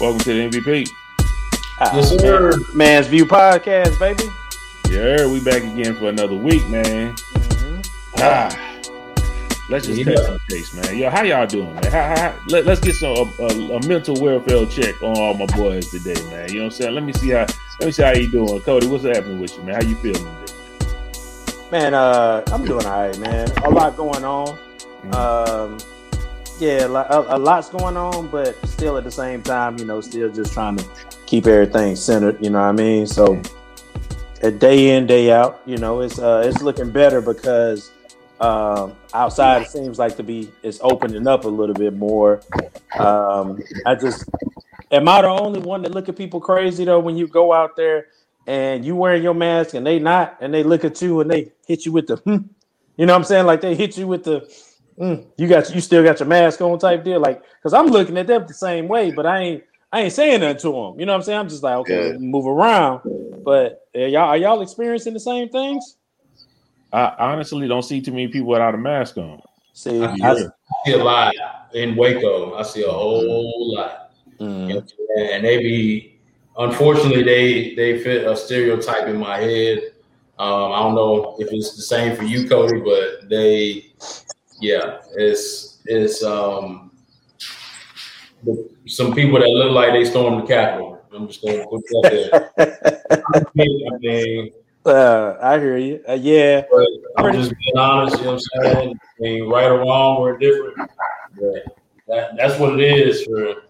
Welcome to the MVP. Ah, yes, sir. Man's View Podcast, baby. Yeah, we back again for another week, man. Mm-hmm. Ah, let's just yeah. touch some base, man. Yo, how y'all doing, man? How, how, let, us get some a, a, a, mental welfare check on all my boys today, man. You know what I'm saying? Let me see how let me see how you doing, Cody. What's happening with you, man? How you feeling today? Man, uh, I'm doing all right, man. A lot going on. Mm-hmm. Um, yeah, a, a, lot's going on, but still at the same time, you know, still just trying to keep everything centered. You know what I mean? So, a day in, day out, you know, it's uh, it's looking better because um, outside it seems like to be it's opening up a little bit more. Um, I just am I the only one that look at people crazy though when you go out there and you wearing your mask and they not and they look at you and they hit you with the hmm, you know what I'm saying like they hit you with the mm, you got you still got your mask on type deal. Like, cause I'm looking at them the same way, but I ain't I ain't saying nothing to them. You know what I'm saying? I'm just like, okay, yeah. move around. But are y'all are y'all experiencing the same things? I honestly don't see too many people without a mask on. See, I, I see a lot in Waco. I see a whole lot, mm. and they be unfortunately they they fit a stereotype in my head. Um, I don't know if it's the same for you, Cody, but they yeah, it's it's um some people that look like they stormed the Capitol. I'm just gonna put that there. I mean, uh, I hear you. Uh, yeah, I'm just being honest. You know what I'm saying? I mean, right or wrong, we're different. But that, that's what it is for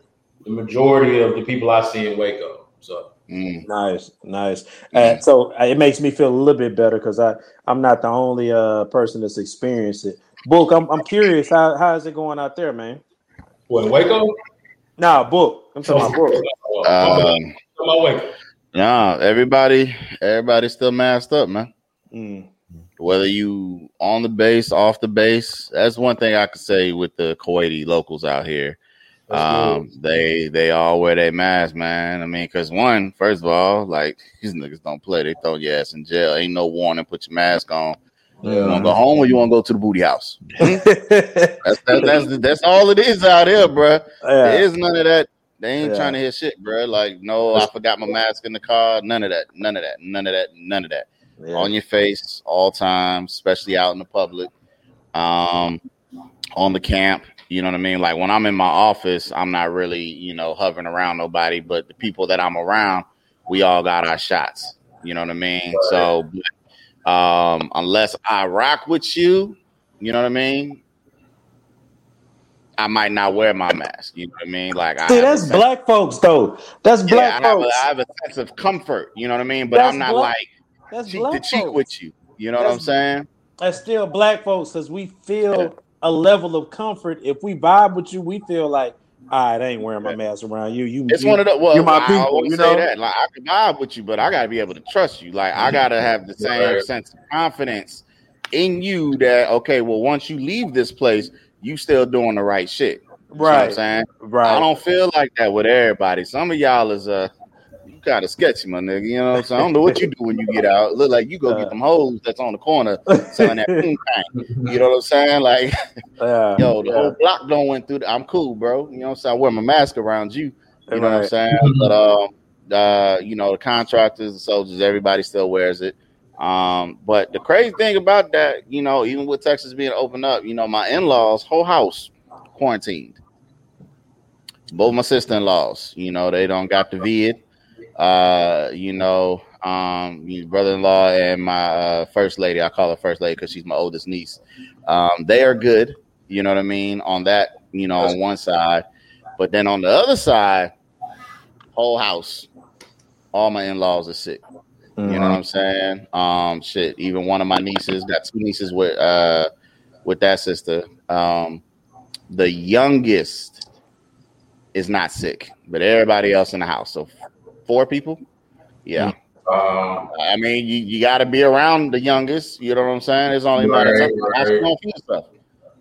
the majority of the people I see in Waco. So. Mm. Nice, nice. Uh, so uh, it makes me feel a little bit better because I I'm not the only uh, person that's experienced it. Book, I'm, I'm curious. How how is it going out there, man? What Waco? Nah, book. I'm talking about book. Um, nah, everybody, everybody still masked up, man. Mm. Whether you on the base, off the base, that's one thing I could say with the Kuwaiti locals out here. Um, they they all wear their mask, man. I mean, because one, first of all, like these niggas don't play; they throw your ass in jail. Ain't no warning. Put your mask on. Yeah. You want to go home or you want to go to the booty house? that's, that, that's that's all it is out here, bro. Yeah. There is none of that. They ain't yeah. trying to hit shit, bro. Like, no, I forgot my mask in the car. None of that. None of that. None of that. None of that. Yeah. On your face all time, especially out in the public. Um, on the camp. You know what I mean? Like when I'm in my office, I'm not really, you know, hovering around nobody, but the people that I'm around, we all got our shots. You know what I mean? Right. So um, unless I rock with you, you know what I mean? I might not wear my mask. You know what I mean? Like, See, that's black folks, though. That's black yeah, folks. I have, a, I have, a sense of comfort. You know what I mean? But that's I'm not black, like that's cheek to cheek with you. You know that's, what I'm saying? That's still black folks because we feel yeah. a level of comfort. If we vibe with you, we feel like I ain't wearing my mask around you. You, it's you, one of the well, you're my people. I always you know? say that. Like I can vibe with you, but I gotta be able to trust you. Like I gotta have the same right. sense of confidence in you that okay, well, once you leave this place, you still doing the right shit. right. I'm saying? Right. I don't feel like that with everybody. Some of y'all is uh kind of sketchy, my nigga. You know what I'm saying? I don't know what you do when you get out. Look like you go get them hoes that's on the corner selling that thing. You know what I'm saying? Like, yeah, yo, the yeah. whole block don't went through. The, I'm cool, bro. You know what I'm saying? I wear my mask around you. You know what I'm saying? But um, uh, you know, the contractors, the soldiers, everybody still wears it. Um, but the crazy thing about that, you know, even with Texas being open up, you know, my in-laws, whole house quarantined. Both my sister-in-laws, you know, they don't got the vid uh, you know, um, brother-in-law and my uh, first lady. I call her first lady because she's my oldest niece. Um, they are good. You know what I mean? On that, you know, on one side, but then on the other side, whole house, all my in-laws are sick. Mm-hmm. You know what I'm saying? Um, shit. Even one of my nieces got two nieces with uh with that sister. Um, the youngest is not sick, but everybody else in the house. So four people. Yeah. Um, I mean, you, you got to be around the youngest. You know what I'm saying? It's only right, matter of right. stuff.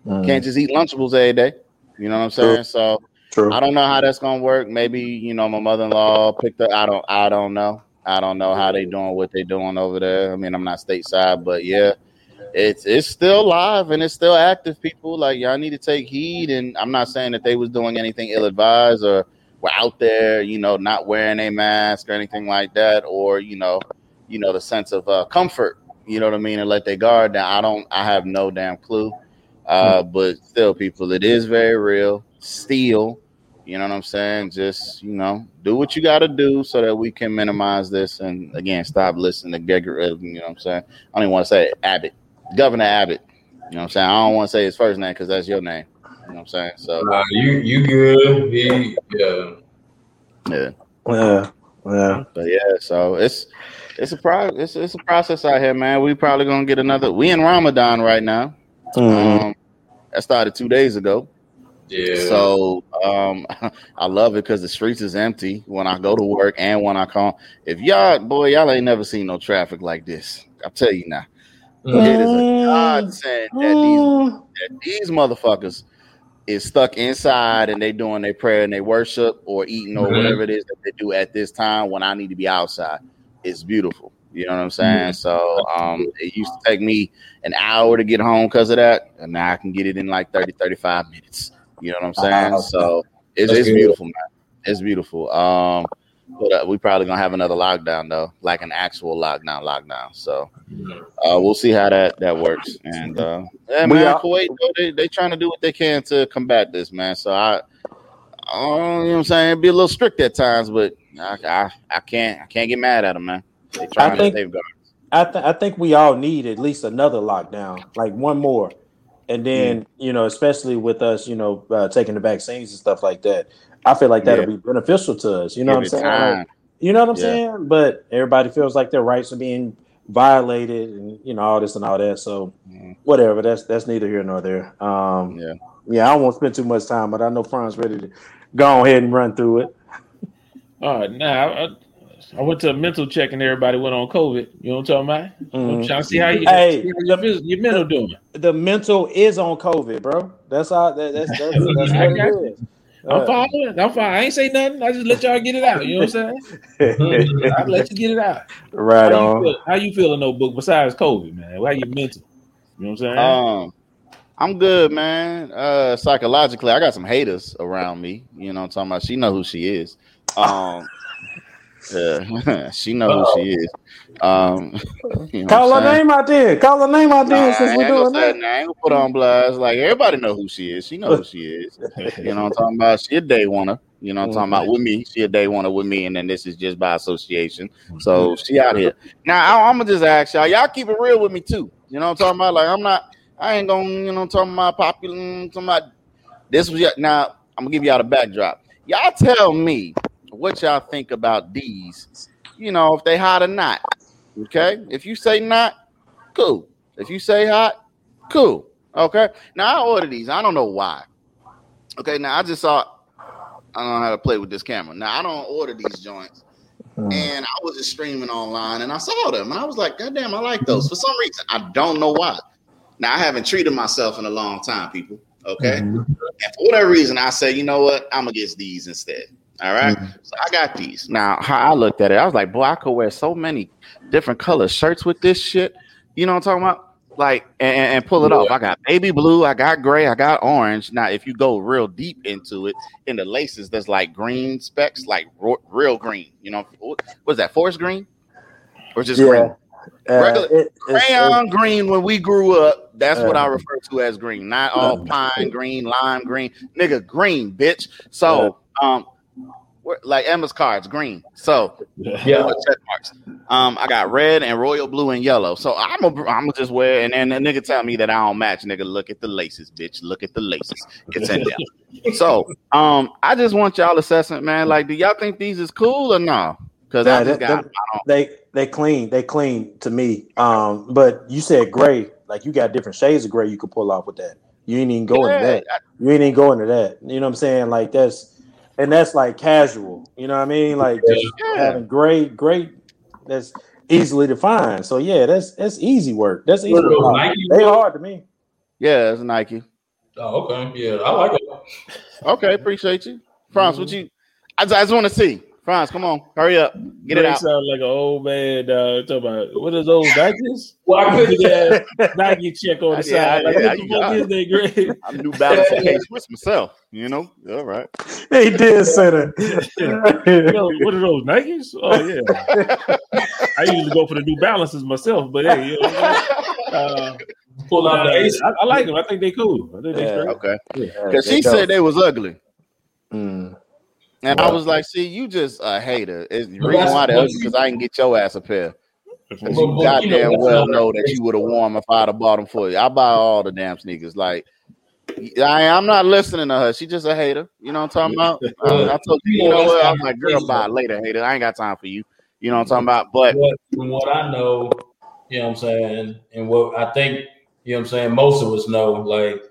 Mm. Can't just eat Lunchables every day. You know what I'm saying? True. So True. I don't know how that's gonna work. Maybe you know my mother-in-law picked up. I don't. I don't know. I don't know how they doing what they doing over there. I mean, I'm not stateside, but yeah, it's it's still live and it's still active. People like y'all need to take heed. And I'm not saying that they was doing anything ill-advised or were out there, you know, not wearing a mask or anything like that, or you know, you know, the sense of uh, comfort, you know what I mean, and let their guard down. I don't, I have no damn clue. Uh, mm-hmm. But still, people, it is very real. Still, you know what I'm saying? Just you know, do what you got to do so that we can minimize this, and again, stop listening to get. You know what I'm saying? I don't even want to say Abbott, Governor Abbott. You know what I'm saying? I don't want to say his first name because that's your name. You know what I'm saying? So uh, you you good? He, yeah. Yeah. Yeah. Yeah. But yeah, so it's it's a pro it's it's a process out here, man. We probably gonna get another. We in Ramadan right now. Mm-hmm. Um, that started two days ago. Yeah. So um, I love it because the streets is empty when I go to work and when I come. If y'all, boy, y'all ain't never seen no traffic like this. I'll tell you now. Mm. It is a godsend that these that these motherfuckers is stuck inside and they doing their prayer and they worship or eating or mm-hmm. whatever it is that they do at this time when I need to be outside. It's beautiful. You know what I'm saying? Mm-hmm. So um, it used to take me an hour to get home because of that, and now I can get it in like 30, 35 minutes. You know what I'm saying? So it's, it's beautiful, man. It's beautiful. Um, but uh, we probably gonna have another lockdown though, like an actual lockdown, lockdown. So uh, we'll see how that that works. And uh, yeah, man, are, Kuwait, they they trying to do what they can to combat this, man. So I, I you know what I'm saying, be a little strict at times, but I, I, I can't I can't get mad at them, man. They trying I think, to safeguard. I, th- I think we all need at least another lockdown, like one more. And then, mm. you know, especially with us, you know, uh, taking the vaccines and stuff like that, I feel like that'll yeah. be beneficial to us. You know Give what I'm saying? Like, you know what I'm yeah. saying? But everybody feels like their rights are being violated and you know all this and all that. So mm. whatever. That's that's neither here nor there. Um, yeah, yeah. I won't spend too much time, but I know Fran's ready to go ahead and run through it. All right, now I went to a mental check and everybody went on COVID. You know what I'm talking about? Mm-hmm. I'm trying to see how you hey, your, your mental doing. The mental is on COVID, bro. That's all. That, that's that's, that's what it is. I'm uh, fine. I'm fine. I ain't say nothing. I just let y'all get it out. You know what I'm saying? I let you get it out. Right how on. You feel, how you feeling, no book? Besides COVID, man. How you mental? You know what I'm saying? Um, I'm good, man. Uh, psychologically, I got some haters around me. You know, what I'm talking about. She know who she is. Um, yeah, she know who she is. Um, you know Call her name out there. Call her name out there nah, since we're doing that. I ain't put on blast. Like everybody know who she is. She know who she is. you know what I'm talking about? She a day oneer. You know what I'm talking about? With me, she a day oneer with me, and then this is just by association. So she out here. Now I, am gonna just ask y'all. Y'all keep it real with me too. You know what I'm talking about? Like I'm not. I ain't gonna. You know, talking about popular. Talking about this was now. I'm gonna give y'all the backdrop. Y'all tell me what y'all think about these. You know, if they hot or not. Okay. If you say not, cool. If you say hot, cool. Okay. Now I order these. I don't know why. Okay. Now I just saw. I don't know how to play with this camera. Now I don't order these joints. Hmm. And I was just streaming online and I saw them and I was like, God damn, I like those. For some reason, I don't know why. Now I haven't treated myself in a long time, people. Okay. Mm-hmm. And for whatever reason, I say, you know what? I'm gonna get these instead. All right? mm-hmm. So I got these. Now, how I looked at it, I was like, boy, I could wear so many different color shirts with this shit. You know what I'm talking about? Like, and, and pull it yeah. off. I got baby blue, I got gray, I got orange. Now, if you go real deep into it, in the laces, there's like green specks, like ro- real green. You know, what's that, forest green? Or just yeah. green? Uh, Regular it, crayon it, green when we grew up. That's uh, what I uh. refer to as green, not all uh. pine green, lime green, nigga, green, bitch. So, uh. um, like Emma's cards, green. So yeah, check marks. Um, I got red and royal blue and yellow. So I'm a, I'm gonna just wear and then the nigga tell me that I don't match. Nigga, look at the laces, bitch. Look at the laces. It's in there. so um, I just want y'all assessment, man. Like, do y'all think these is cool or no? Because I just got they they clean they clean to me. Um, but you said gray, like you got different shades of gray you could pull off with that. You ain't even going yeah, into that. You ain't even going to that. You know what I'm saying? Like that's and that's like casual. You know what I mean? Like yeah. having great, great. That's easily defined. So yeah, that's that's easy work. That's easy. Work. They hard to me. Yeah, it's Nike. Oh, okay. Yeah, I like it. Okay, appreciate you, France. Mm-hmm. What you? I, I just want to see, Franz, come on, hurry up, get Greg it out. Sound like an old man. Uh, talking about what are those Nikes? Well, I couldn't yeah, Nike check on the Yeah, side. Like, yeah, what the you fuck is that, Greg? I'm New Balance and K Swiss myself. You know, all right. he did say that. You know, what are those Nikes? Oh yeah, I usually go for the New Balances myself, but hey, you know, uh, pull out the I, ace. I like them. I think they cool. I think they Yeah. straight. Okay, Yeah, because they she go. said they was ugly, Mm. And I was like, "See, you just a hater. It's the reason why ugly because I can get your ass a pair. Because you well, you know, goddamn well know that you would have worn them if I'd have bought them for you. I buy all the damn sneakers. Like, I, I'm not listening to her. She just a hater. You know what I'm talking about? I, I told you, You know, what? I'm like, girl, buy it later, hater. I ain't got time for you. You know what I'm talking about? But from what I know, you know what I'm saying, and what I think, you know what I'm saying, most of us know, like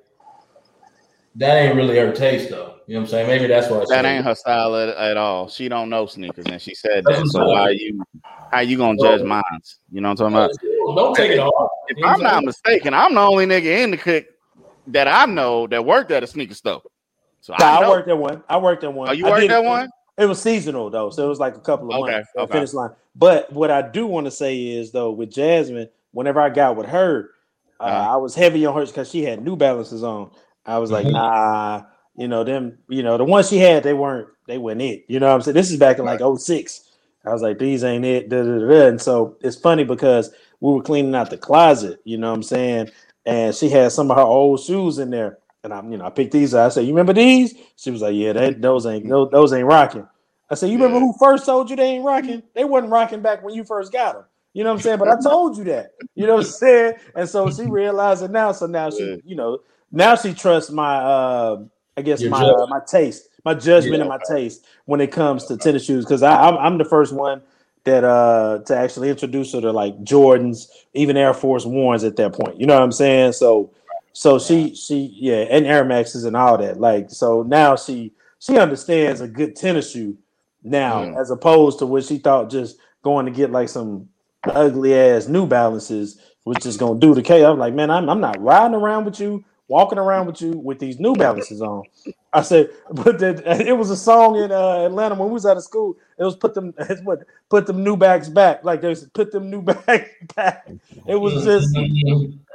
that ain't really her taste though. You know what I'm saying? Maybe that's why that ain't her style at, at all. She don't know sneakers, and she said That's that. So I'm why saying. you how you gonna judge mine? You know what I'm talking about? Don't take it hard. If You I'm not mistaken, I'm the only nigga in the cook that I know that worked at a sneaker store. So Nah, I, I, worked at one. I worked at one. Oh, you I worked at one? It was seasonal though, so it was like a couple of Okay, months. okay. Finish line. But what I do want to say is though, with Jasmine, whenever I got with her, uh, Uh-huh. I was heavy on her because she had New Balances on. I was like, Mhm. nah, you know them. You know the ones she had, they weren't. They weren't it. You know what I'm saying? This is back in like 06. I was like, these ain't it. Da, da, da. And so it's funny because we were cleaning out the closet. You know what I'm saying? And she had some of her old shoes in there. And I'm, you know, I picked these. up. I said, "You remember these?" She was like, "Yeah, that, those ain't those, those ain't rocking." I said, "You remember who first told you they ain't rocking? They wasn't rocking back when you first got them." You know what I'm saying? But I told you that. You know what I'm saying? And so she realized it now. So now she, you know, now she trusts my, uh, I guess Your my uh, my taste, my judgment, Yeah. and my taste when it comes to tennis shoes. Because I'm I'm the first one that uh to actually introduce her to like Jordans, even Air Force Ones at that point. You know what I'm saying? So so she she yeah, and Air Maxes and all that. Like so now she she understands a good tennis shoe now, Mm. as opposed to what she thought just going to get like some ugly ass New Balances was just gonna do the K. I'm like, man, I'm I'm not riding around with you, walking around with you with these New Balances on. I said, but it was a song in uh, Atlanta when we was out of school. It was put them it's what put them new bags back. Like they said, put them new bags back. It was just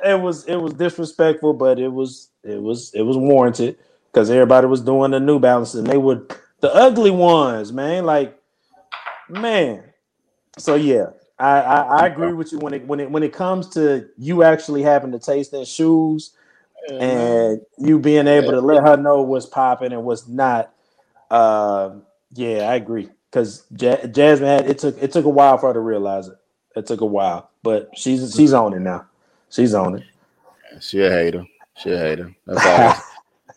it was it was disrespectful, but it was it was it was warranted because everybody was doing the New Balances and they were the ugly ones, man. Like man. So yeah, I, I I agree with you when it when it when it comes to you actually having to taste in shoes and you being able to let her know what's popping and what's not. Uh, yeah, I agree because ja- Jasmine had it took it took a while for her to realize it. It took a while, but she's she's on it now. She's on it. She a hater. She a hater. That's all.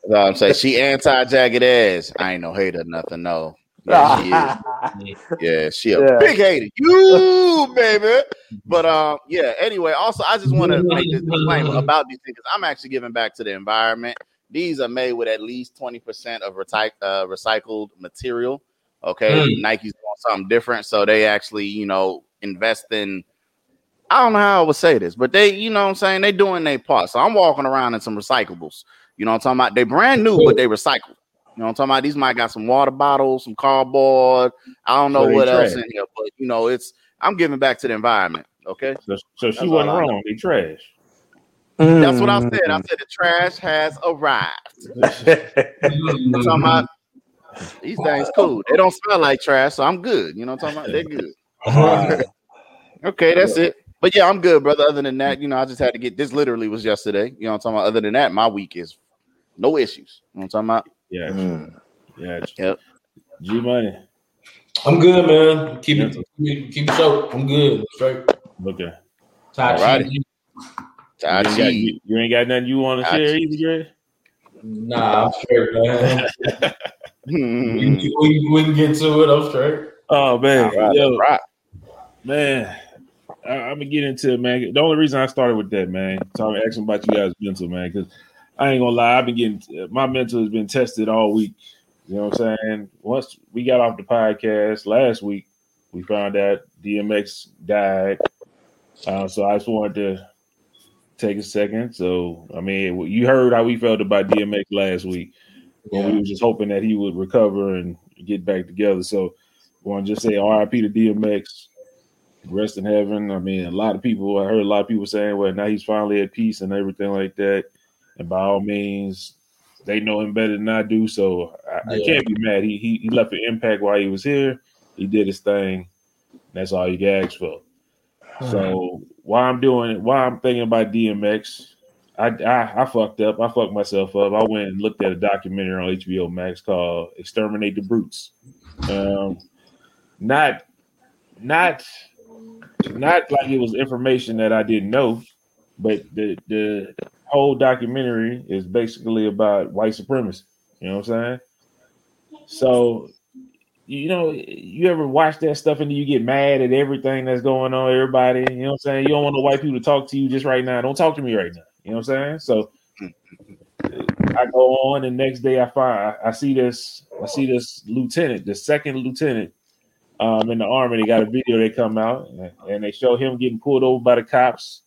That's all I'm saying. She anti jagged ass. I ain't no hater, nothing. No. Yeah, she is. Yeah, she a Yeah. big hater. You baby. But um, yeah. Anyway, also I just want to make this disclaimer about these things. because I'm actually giving back to the environment. These are made with at least 20% of recy- uh, recycled material. Okay, Mm. Nike's doing something different, so they actually, you know, invest in. I don't know how I would say this, but they, you know, what I'm saying they doing their part. So I'm walking around in some recyclables. You know, what I'm talking about they brand new, but they recycled. You know, I'm talking about these might got some water bottles, some cardboard. I don't know So what else trash. in here, but you know, it's I'm giving back to the environment. Okay, So, so she That's wasn't all wrong. They trash. that's what I Mm. said. I said the trash has arrived. I'm talking about these things cool. They don't smell like trash, so I'm good. You know what I'm talking about? They're good. Right. Okay, that's it. But yeah, I'm good, brother. Other than that, you know, I just had to get this literally was yesterday. You know what I'm talking about? Other than that, my week is no issues. You know what I'm talking about? Yeah, Mm. yeah. Yep. G money. I'm good, man. Keep it, keep it, keep it short. I'm good. Straight. Okay. Tai Alrighty. Chi. You ain't, got, you, you ain't got nothing you want to Tai share Chi. either, Greg? Nah, I'm straight, man. we, can, we, we can get to it. I'm straight. Oh man, All right, yo, all right. man. I, I'm gonna get into it, man. The only reason I started with that, man, talking asking about you guys' mental, man, because I ain't gonna lie, I've been getting my mental has been tested all week. You know what I'm saying? Once we got off the podcast last week, we found out DMX died. Uh, so I just wanted to take a second. So I mean, you heard how we felt about DMX last week. When we Yeah. were just hoping that he would recover and get back together. So want to just say RIP to DMX, rest in heaven. I mean, a lot of people, I heard a lot of people saying, well, now he's finally at peace and everything like that. And by all means, they know him better than I do. So I, yeah. I can't be mad. He, he, he left an impact while he was here. He did his thing. That's all you can ask for. So why I'm doing it, why I'm thinking about DMX, I, I, I fucked up. I fucked myself up. I went and looked at a documentary on HBO Max called "Exterminate the Brutes." Um, not, not, not like it was information that I didn't know, but the the whole documentary is basically about white supremacy. You know what I'm saying? So you know, you ever watch that stuff and you get mad at everything that's going on, everybody, you know what I'm saying? You don't want the white people to talk to you just right now. Don't talk to me right now. You know what I'm saying? So I go on and next day I find I see this, I see this lieutenant, the second lieutenant um in the army. They got a video they come out and they show him getting pulled over by the cops.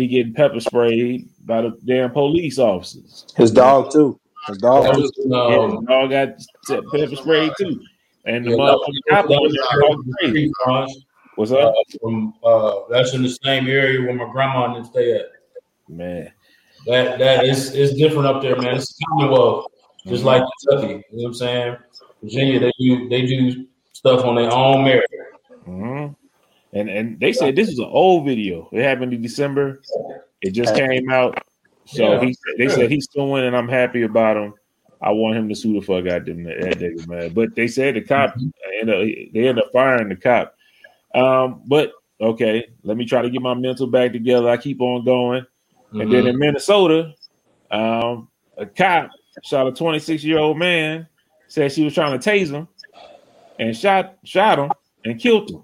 He getting pepper sprayed by the damn police officers. His dog too. His dog, was, um, his dog got pepper sprayed too. And the yeah, motherfucking cop What's up? Uh, from uh, that's in the same area where my grandma didn't stay at. Man, that that is is different up there, man. It's Commonwealth, just mm-hmm. like Kentucky. You know what I'm saying? Virginia, they do they do stuff on their own merit. Mm-hmm. And and they said this is an old video. It happened in December. It just came out. So yeah. he they said he's still and I'm happy about him. I want him to sue the fuck out them that nigga, man. But they said the cop mm-hmm. end up, they end up firing the cop. Um, but okay, let me try to get my mental back together. I keep on going. Mm-hmm. And then in mm-hmm. Minnesota, um, a cop shot a 26 year old man, said she was trying to tase him, and shot shot him and killed him.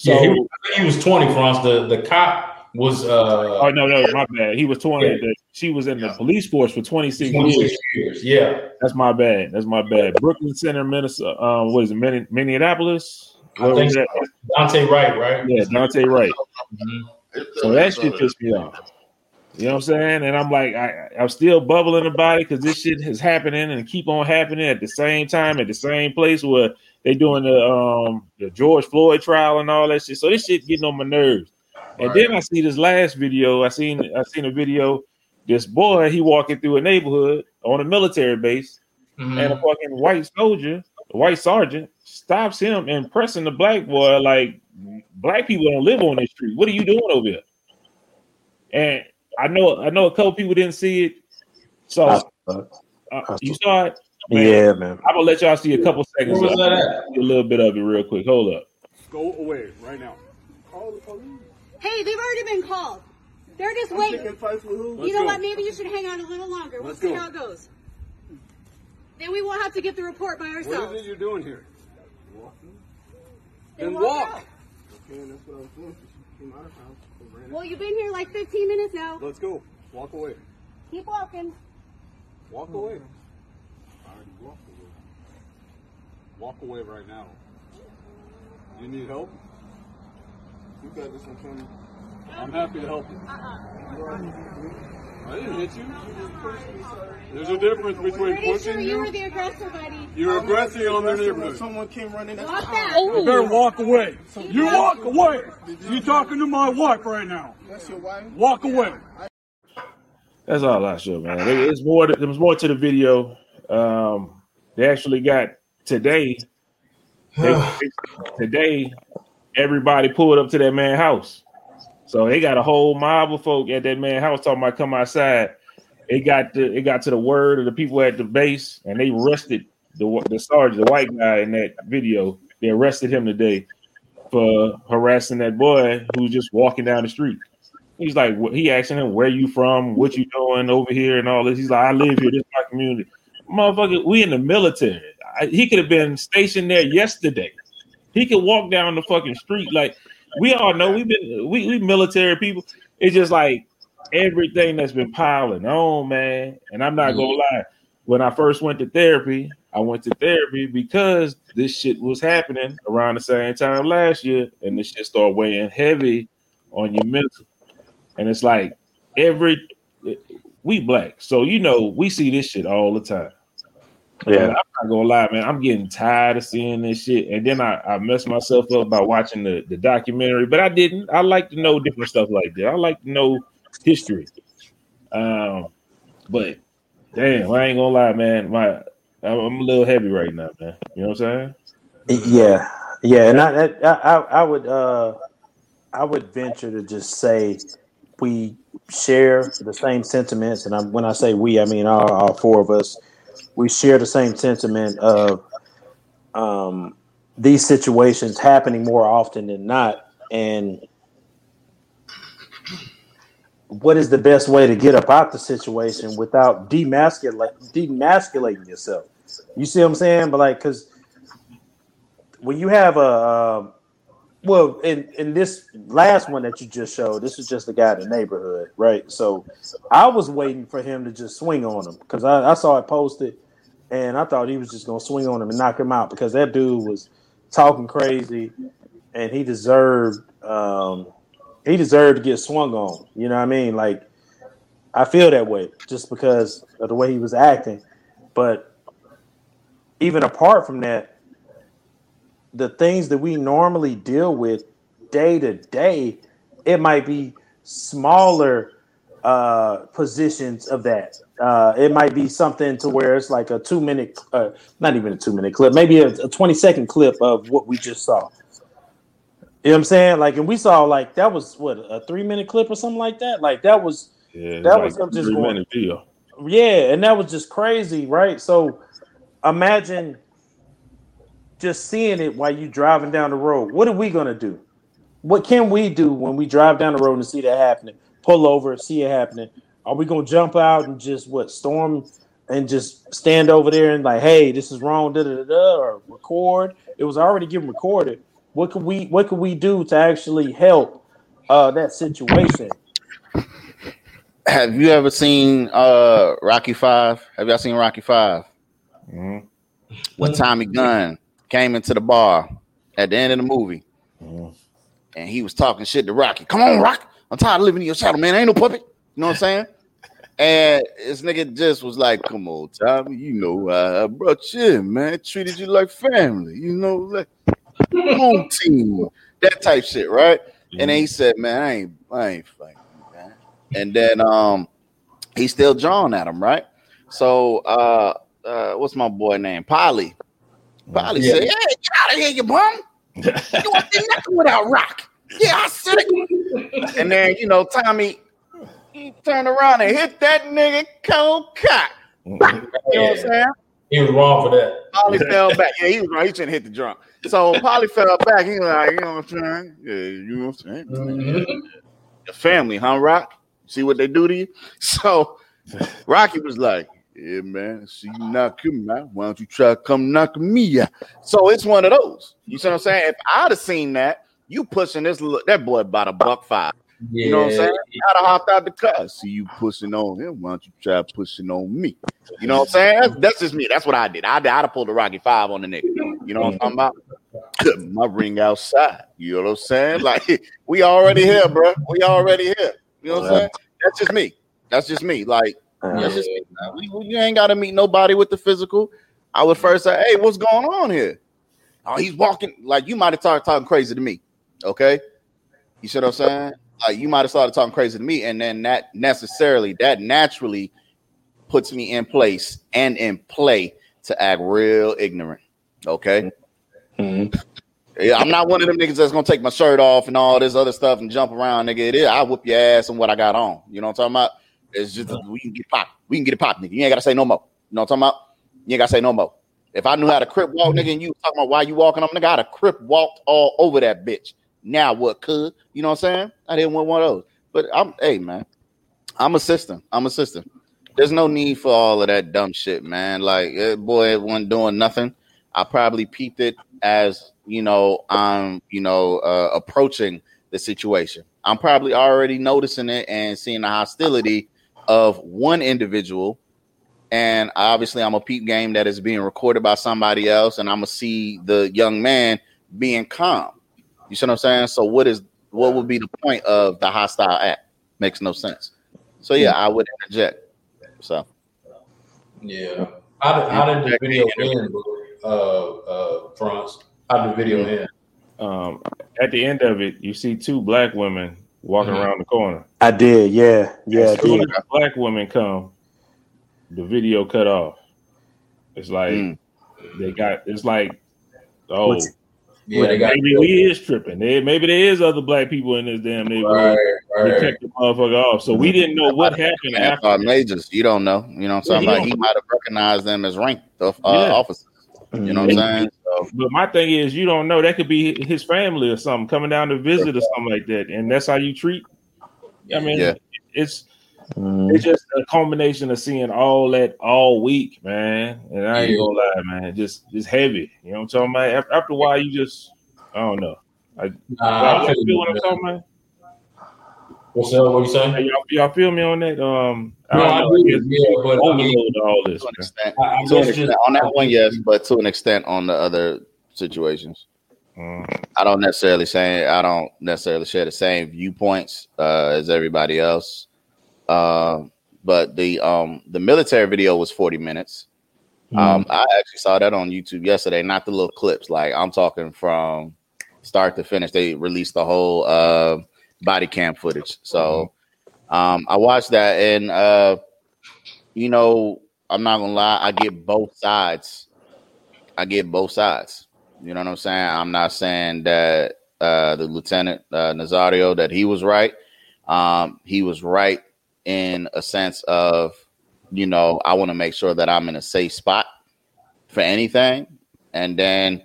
So yeah, he, was, he was 20, France. The the cop was uh oh no no my bad he was 20 yeah. she was in the police force for 26, 26 years. years. yeah that's my bad that's my bad brooklyn center minnesota um what is it minneapolis I think so. Daunte Wright right yeah Daunte Wright mm-hmm. so that shit pissed me off you know what I'm saying? And I'm like, I, I'm still bubbling about it because this shit is happening and keep on happening at the same time at the same place where they doing the um the George Floyd trial and all that shit. So this shit getting on my nerves. And then I see this last video. I seen I seen a video. This boy he walking through a neighborhood on a military base, mm-hmm. and a fucking white soldier, a white sergeant, stops him and pressing the black boy like black people don't live on this street. What are you doing over here? And I know I know a couple people didn't see it. So uh, you saw it. Man, yeah, man. I'm gonna let y'all see a couple seconds. Of a little bit of it real quick. Hold up. Go away right now. Call the police. Hey, they've already been called. They're just waiting. You know go. what? Maybe you should hang on a little longer. We'll Let's see go. how it goes. Then we won't have to get the report by ourselves. What is it you're doing here? Walking. Then, then walk. walk. Okay, that's what I was doing. She came out of house. Well, you've been here like 15 minutes now. Let's go. Walk away. Keep walking. Walk away. I already walked away. Walk away right now. You need help? You got this one, Tony. I'm happy to help you. I didn't hit you. There's a difference between Pretty pushing sure you. You were the aggressor, buddy. You're aggressing on their neighborhood. Someone came running. Walk back. You better walk away. You walk away. You talking to my wife right now. That's your wife. Walk away. That's all I show, man. It's more. There was more to the video. Um, they actually got today. They, today everybody pulled up to that man house. So they got a whole mob of folk at that man house talking about come outside. It got the it got to the word of the people at the base, and they arrested the the sergeant, the white guy in that video. They arrested him today for harassing that boy who's just walking down the street. He's like, he asking him, "Where you from? What you doing over here?" and all this. He's like, "I live here. This is my community." Motherfucker, we in the military. He could have been stationed there yesterday. He could walk down the fucking street like we all know. We've been we, we military people. It's just like everything that's been piling on, man. And I'm not gonna lie. When I first went to therapy, I went to therapy because this shit was happening around the same time last year, and this shit started weighing heavy on your mental. And it's like every we black, so you know we see this shit all the time. Yeah, I'm not gonna lie, man. I'm getting tired of seeing this shit, and then I, I messed myself up by watching the, the documentary, but I didn't. I like to know different stuff like that. I like to know history. Um, but damn, I ain't gonna lie, man. My I'm a little heavy right now, man. You know what I'm saying? Yeah, yeah, and I I, I would uh I would venture to just say we share the same sentiments, and I, when I say we, I mean all, all four of us. We share the same sentiment of um, these situations happening more often than not, and what is the best way to get up out the situation without demasculating yourself? You see what I'm saying? But like, because when you have a, a well, in in this last one that you just showed, this is just the guy in the neighborhood, right? So I was waiting for him to just swing on him because I, I, saw it posted, and I thought he was just gonna swing on him and knock him out because that dude was talking crazy, and he deserved um, he deserved to get swung on. You know what I mean? Like I feel that way just because of the way he was acting, but even apart from that the things that we normally deal with day to day, it might be smaller uh, positions of that. Uh, it might be something to where it's like a two minute, uh, not even a two minute clip, maybe a, a 20 second clip of what we just saw. You know what I'm saying? Like, and we saw like that was what a three minute clip or something like that. Like that was yeah, that like was just going, video. Yeah, and that was just crazy, right? So imagine just seeing it while you driving down the road. What are we gonna do? What can we do when we drive down the road and see that happening? Pull over, see it happening. Are we gonna jump out and just what storm and just stand over there and like, hey, this is wrong, da da da, da or record? It was already getting recorded. What could we what could we do to actually help uh that situation? Have you ever seen uh Rocky Five? Have y'all seen Rocky 5 mm-hmm. When Tommy Gunn came into the bar at the end of the movie, mm-hmm. and he was talking shit to Rocky. Come on, Rock! I'm tired of living in your shadow, man. I ain't no puppet. You know what I'm saying? And this nigga just was like, "Come on, Tommy. You know, I brought you in, man. Treated you like family. You know, like home team, that type shit, right?" Mm-hmm. And then he said, "Man, I ain't, I ain't fighting, man." And then um, he's still drawing at him, right? So uh, uh, what's my boy name? Paulie. Paulie yeah. said, "Hey, get out of here, you bum! You want nothing without rock." Yeah, I said it. and then you know, Tommy, he turned around and hit that nigga cold cock. You know what I'm saying? He was wrong for that. Paulie fell back. Yeah, he was wrong. He shouldn't hit the drunk. So Paulie fell back. He was like, you know what I'm saying? Yeah, you know what I'm saying? Mm-hmm. The family, huh, Rock? See what they do to you? So Rocky was like, yeah, man. See you knock him out. Why don't you try to come knock me out? So it's one of those. You see what I'm saying? If I'd have seen that, you pushing this look. that boy about a buck five. Yeah. You know what I'm saying? I'd have hopped out the car. See you pushing on him. Why don't you try pushing on me? You know what I'm saying? That's, that's just me. That's what I did. I, I'd have pulled the Rocky Five on the nigga. You know what I'm talking about? My ring outside. You know what I'm saying? Like we already here, bro. We already here. You know what I'm saying? That's just me. That's just me. Like uh, just, we, we, you ain't got to meet nobody with the physical. I would first say, "Hey, what's going on here?" Oh, he's walking like you might have started talking crazy to me. Okay, you see what I'm saying? Like you might have started talking crazy to me, and then that necessarily, that naturally puts me in place and in play to act real ignorant. Okay. Mm-hmm. Yeah, I'm not one of them niggas that's gonna take my shirt off and all this other stuff and jump around, nigga. It is, I whoop your ass and what I got on. You know what I'm talking about? It's just we can get pop. We can get it pop, nigga. You ain't gotta say no more. You know what I'm talking about? You ain't gotta say no more. If I knew how to crip walk, nigga, and you talking about why you walking up, nigga, I'd have crip walked all over that bitch. Now what could? You know what I'm saying? I didn't want one of those. But I'm hey man, I'm a system. I'm a system. There's no need for all of that dumb shit, man. Like eh, boy, it wasn't doing nothing. I probably peeped it as you know I'm you know uh, approaching the situation. I'm probably already noticing it and seeing the hostility of one individual. And obviously, I'm a peep game that is being recorded by somebody else, and I'm gonna see the young man being calm. You see what I'm saying? So, what is what would be the point of the hostile act? Makes no sense. So, yeah, I would interject. So, yeah, How did, how did the video end, uh, uh, France? How did the video end? Um, at the end of it, you see two black women walking mm-hmm. around the corner. I did, yeah, yeah. As soon as black women come, the video cut off. It's like mm. they got. It's like, oh, What's, yeah, maybe got we is tripping. maybe there is other black people in this damn neighborhood. Right, right. They the motherfucker off, so we didn't know what happened after. Majors, you don't know. You know what I'm saying? Like he might have recognized them as ranked uh, yeah. officers. You know what I'm saying? So. But my thing is, you don't know. That could be his family or something coming down to visit or something like that, and that's how you treat. I mean, yeah. it's mm. it's just a combination of seeing all that all week, man. And I ain't gonna lie, man, just just heavy. You know what I'm talking about? After a while, you just I don't know. I, nah, I feel what I'm talking about. What's up? What you saying? Hey, y'all, y'all, feel me on that? Um, no, I, I do. Yeah, but I mean, all this. To an extent, I, to an extent on that one, yes, but to an extent on the other situations. Mm. I don't necessarily say I don't necessarily share the same viewpoints uh, as everybody else. Uh, but the um the military video was 40 minutes. Mm. Um, I actually saw that on YouTube yesterday, not the little clips. Like I'm talking from start to finish. They released the whole uh body cam footage. So mm-hmm. um, I watched that, and uh, you know, I'm not gonna lie, I get both sides. I get both sides. You know what I'm saying? I'm not saying that uh, the lieutenant uh, Nazario that he was right. Um, he was right in a sense of, you know, I want to make sure that I'm in a safe spot for anything. And then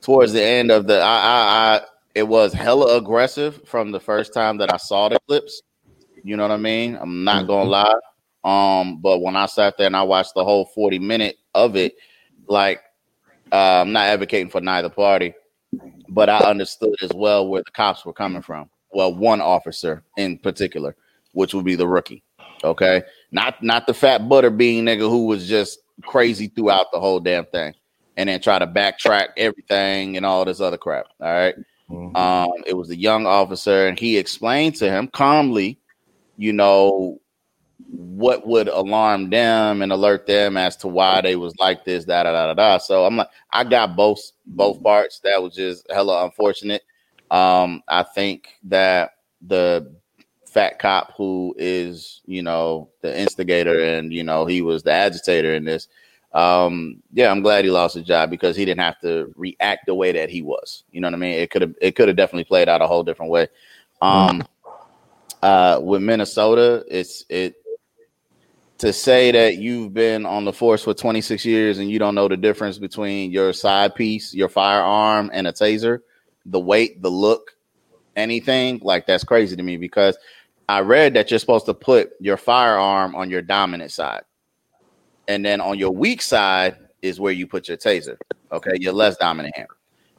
towards the end of the, I, I, I it was hella aggressive from the first time that I saw the clips. You know what I mean? I'm not gonna mm-hmm. lie. Um, but when I sat there and I watched the whole 40 minute of it, like uh, I'm not advocating for neither party, but I understood as well where the cops were coming from. Well, one officer in particular, which would be the rookie. Okay, not not the fat butter bean nigga who was just crazy throughout the whole damn thing, and then try to backtrack everything and all this other crap. All right. Mm-hmm. Um, it was a young officer, and he explained to him calmly, you know, what would alarm them and alert them as to why they was like this, da da da da da. So I'm like, I got both both parts. That was just hella unfortunate. Um, I think that the fat cop who is, you know, the instigator and you know he was the agitator in this um, yeah, I'm glad he lost his job because he didn't have to react the way that he was. You know what I mean? It could have it could have definitely played out a whole different way. Um, uh, with Minnesota, it's it to say that you've been on the force for 26 years and you don't know the difference between your side piece, your firearm, and a taser, the weight, the look, anything like that's crazy to me because I read that you're supposed to put your firearm on your dominant side and then on your weak side is where you put your taser. Okay, your less dominant hand.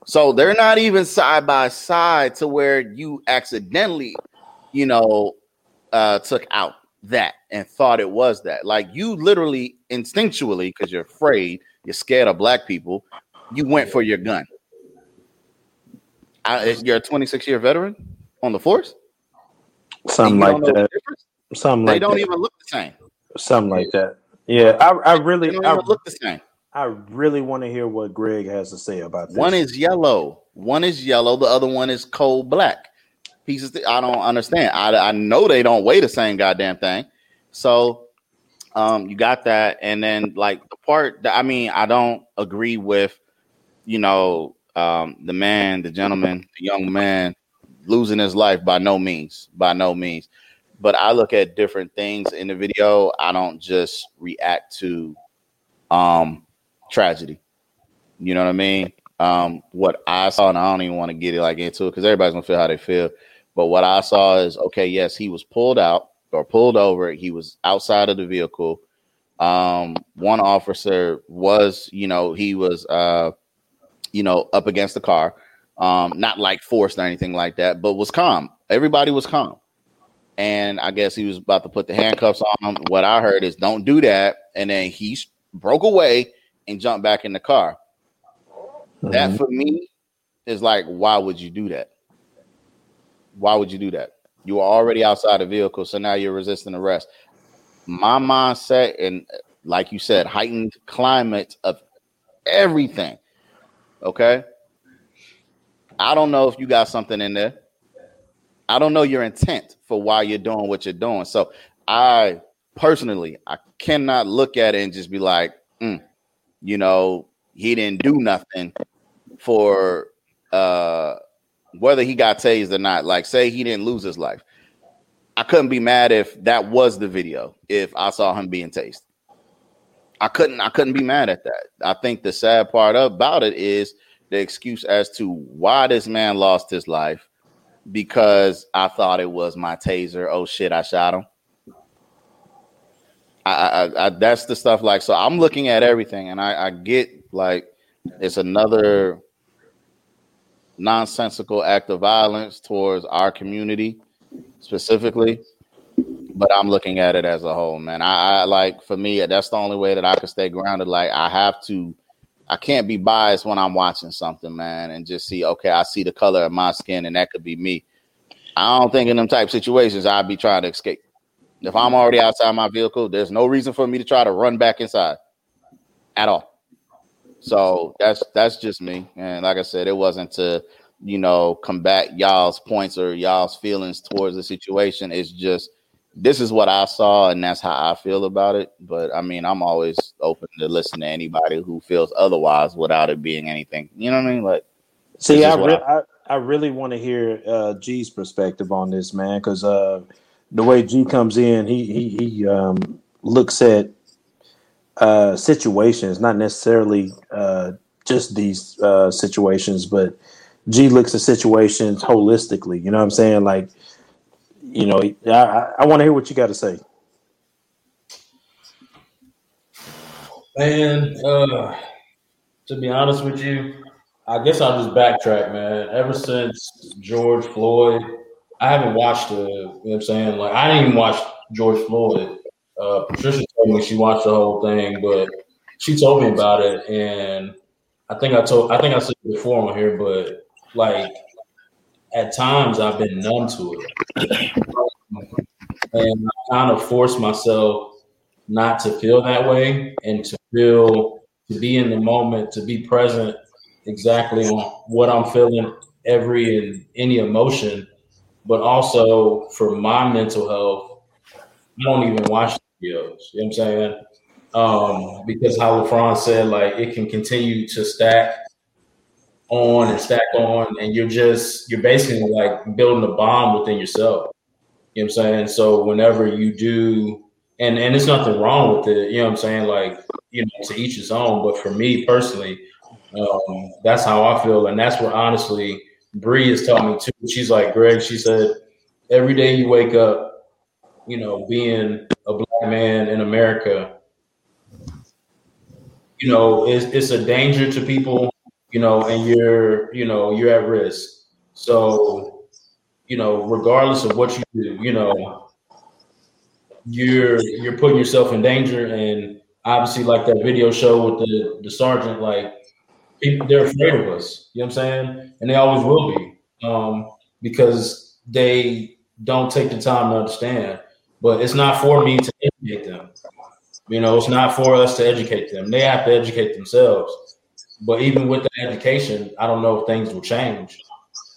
So they're not even side by side to where you accidentally, you know, uh, took out that and thought it was that. Like you literally instinctually, because you're afraid, you're scared of black people, you went for your gun. I, you're a 26 year veteran on the force. Something like that. Something they like don't that. even look the same. Something like that. Yeah, I, I really I look the same. I really want to hear what Greg has to say about this. One is yellow. One is yellow. The other one is cold black. Pieces. I don't understand. I, I know they don't weigh the same goddamn thing. So, um, you got that, and then like the part that I mean, I don't agree with, you know, um, the man, the gentleman, the young man losing his life by no means, by no means but I look at different things in the video. I don't just react to um tragedy. You know what I mean? Um, what I saw, and I don't even want to get it like into it because everybody's gonna feel how they feel. But what I saw is okay, yes, he was pulled out or pulled over. He was outside of the vehicle. Um, one officer was, you know, he was uh, you know, up against the car. Um, not like forced or anything like that, but was calm. Everybody was calm and I guess he was about to put the handcuffs on him. What I heard is don't do that, and then he broke away and jumped back in the car. Mm-hmm. That for me is like, why would you do that? Why would you do that? You are already outside the vehicle, so now you're resisting arrest. My mindset, and like you said, heightened climate of everything. Okay. I don't know if you got something in there. I don't know your intent for why you're doing what you're doing. So I personally, I cannot look at it and just be like, mm, you know, he didn't do nothing for uh whether he got tased or not. Like, say he didn't lose his life. I couldn't be mad if that was the video, if I saw him being tased. I couldn't I couldn't be mad at that. I think the sad part about it is the excuse as to why this man lost his life because I thought it was my taser. Oh shit, I shot him. I, I, I that's the stuff like so. I'm looking at everything, and I, I get like it's another nonsensical act of violence towards our community specifically. But I'm looking at it as a whole, man. I, I like for me, that's the only way that I can stay grounded. Like I have to I can't be biased when I'm watching something, man, and just see, okay, I see the color of my skin, and that could be me. I don't think in them type situations I'd be trying to escape. If I'm already outside my vehicle, there's no reason for me to try to run back inside at all. So that's that's just me. And like I said, it wasn't to, you know, combat y'all's points or y'all's feelings towards the situation. It's just this is what I saw, and that's how I feel about it. But I mean, I'm always open to listen to anybody who feels otherwise without it being anything. You know what I mean? Like, see, I, re- I, I really want to hear uh, G's perspective on this, man, because uh, the way G comes in, he he he um, looks at uh, situations, not necessarily uh, just these uh, situations, but G looks at situations holistically. You know what I'm saying? Like you know, I, I want to hear what you got to say. Man, uh, to be honest with you, I guess I'll just backtrack, man. Ever since George Floyd, I haven't watched the, you know what I'm saying? Like, I didn't even watch George Floyd. Uh, Patricia told me she watched the whole thing, but she told me about it. And I think I told, I think I said it before on here, but like, at times I've been numb to it. and I kind of force myself not to feel that way and to feel to be in the moment, to be present exactly on what I'm feeling every and any emotion, but also for my mental health, I don't even watch videos. You know what I'm saying? Um, because how LaFron said, like it can continue to stack on and stack on, and you're just you're basically like building a bomb within yourself. You know what I'm saying? So whenever you do, and and there's nothing wrong with it. You know what I'm saying? Like you know, to each his own. But for me personally, um, that's how I feel, and that's what honestly Bree has taught me too. She's like Greg. She said every day you wake up, you know, being a black man in America, you know, it's, it's a danger to people you know, and you're, you know, you're at risk. So, you know, regardless of what you do, you know, you're you're putting yourself in danger. And obviously, like that video show with the the sergeant, like they're afraid of us. You know what I'm saying? And they always will be, um, because they don't take the time to understand. But it's not for me to educate them. You know, it's not for us to educate them. They have to educate themselves. But even with the education, I don't know if things will change.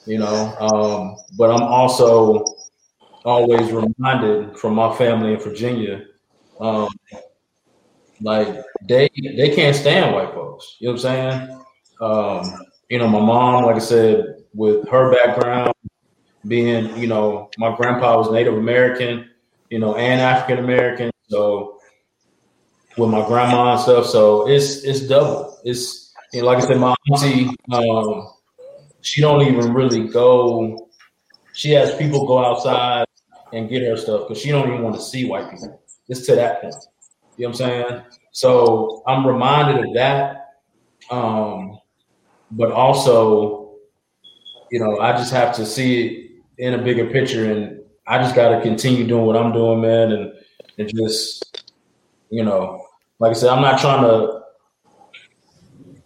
You know, um, but I'm also always reminded from my family in Virginia, um, like they they can't stand white folks. You know what I'm saying? Um, you know, my mom, like I said, with her background, being you know, my grandpa was Native American, you know, and African American, so with my grandma and stuff, so it's it's double. It's and like I said, my auntie, um, she don't even really go. She has people go outside and get her stuff because she don't even want to see white people. It's to that point. You know what I'm saying? So I'm reminded of that. Um, but also, you know, I just have to see it in a bigger picture and I just gotta continue doing what I'm doing, man, and and just, you know, like I said, I'm not trying to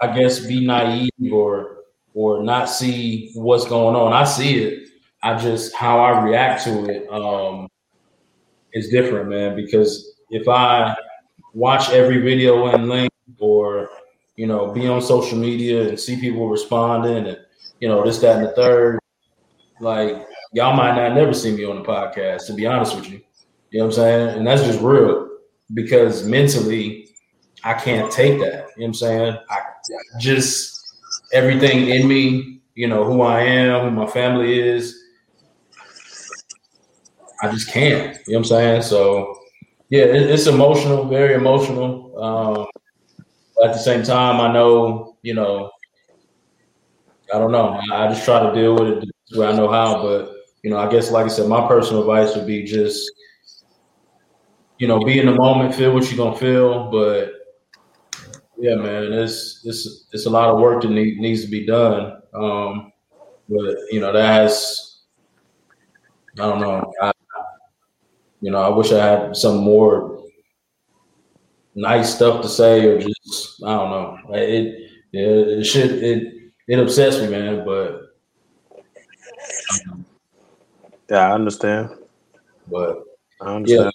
I guess, be naive or or not see what's going on. I see it. I just how I react to it um, is different, man. Because if I watch every video and link or you know be on social media and see people responding and you know this that and the third like y'all might not never see me on the podcast to be honest with you you know what i'm saying and that's just real because mentally i can't take that you know what i'm saying i just everything in me you know who i am who my family is I just can't. You know what I'm saying? So yeah, it, it's emotional, very emotional. Um, at the same time, I know, you know, I don't know. I, I just try to deal with it where I know how. But you know, I guess like I said, my personal advice would be just, you know, be in the moment, feel what you're gonna feel. But yeah, man, it's it's it's a lot of work that need, needs to be done. Um, but you know, that has I don't know. I, you know, I wish I had some more nice stuff to say, or just I don't know. It it, it should it it upsets me, man. But yeah, I understand. But I understand.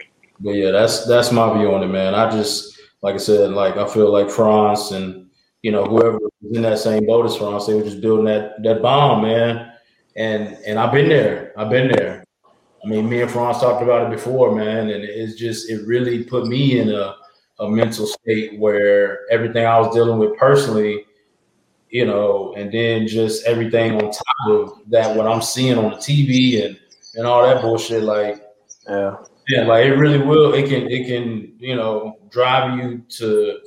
Yeah, but yeah, that's that's my view on it, man. I just like I said, like I feel like France and you know whoever was in that same boat as France, they were just building that that bomb, man. And and I've been there. I've been there. I mean, me and France talked about it before, man, and it's just it really put me in a, a mental state where everything I was dealing with personally, you know, and then just everything on top of that, what I'm seeing on the TV and and all that bullshit, like, yeah, yeah, like it really will. It can it can you know drive you to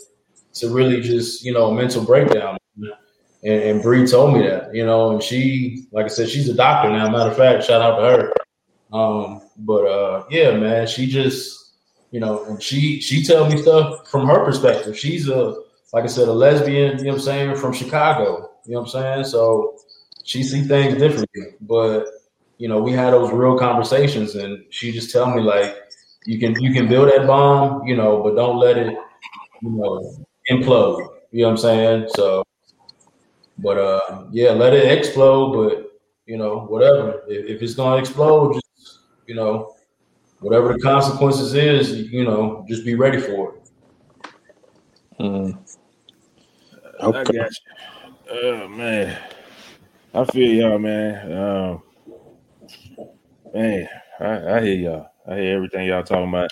to really just you know mental breakdown. And, and Bree told me that, you know, and she, like I said, she's a doctor now. Matter of fact, shout out to her. Um, but uh, yeah, man, she just, you know, and she she tell me stuff from her perspective. She's a, like I said, a lesbian. You know what I'm saying? From Chicago. You know what I'm saying? So she see things differently. But you know, we had those real conversations, and she just tell me like, you can you can build that bomb, you know, but don't let it, you know, implode. You know what I'm saying? So, but uh, yeah, let it explode, but you know, whatever. If, if it's gonna explode, just you know, whatever the consequences is, you know, just be ready for it. Mm. Okay. I got you. Oh man, I feel y'all, man. Um, man, I, I, hear y'all. I hear everything y'all talking about.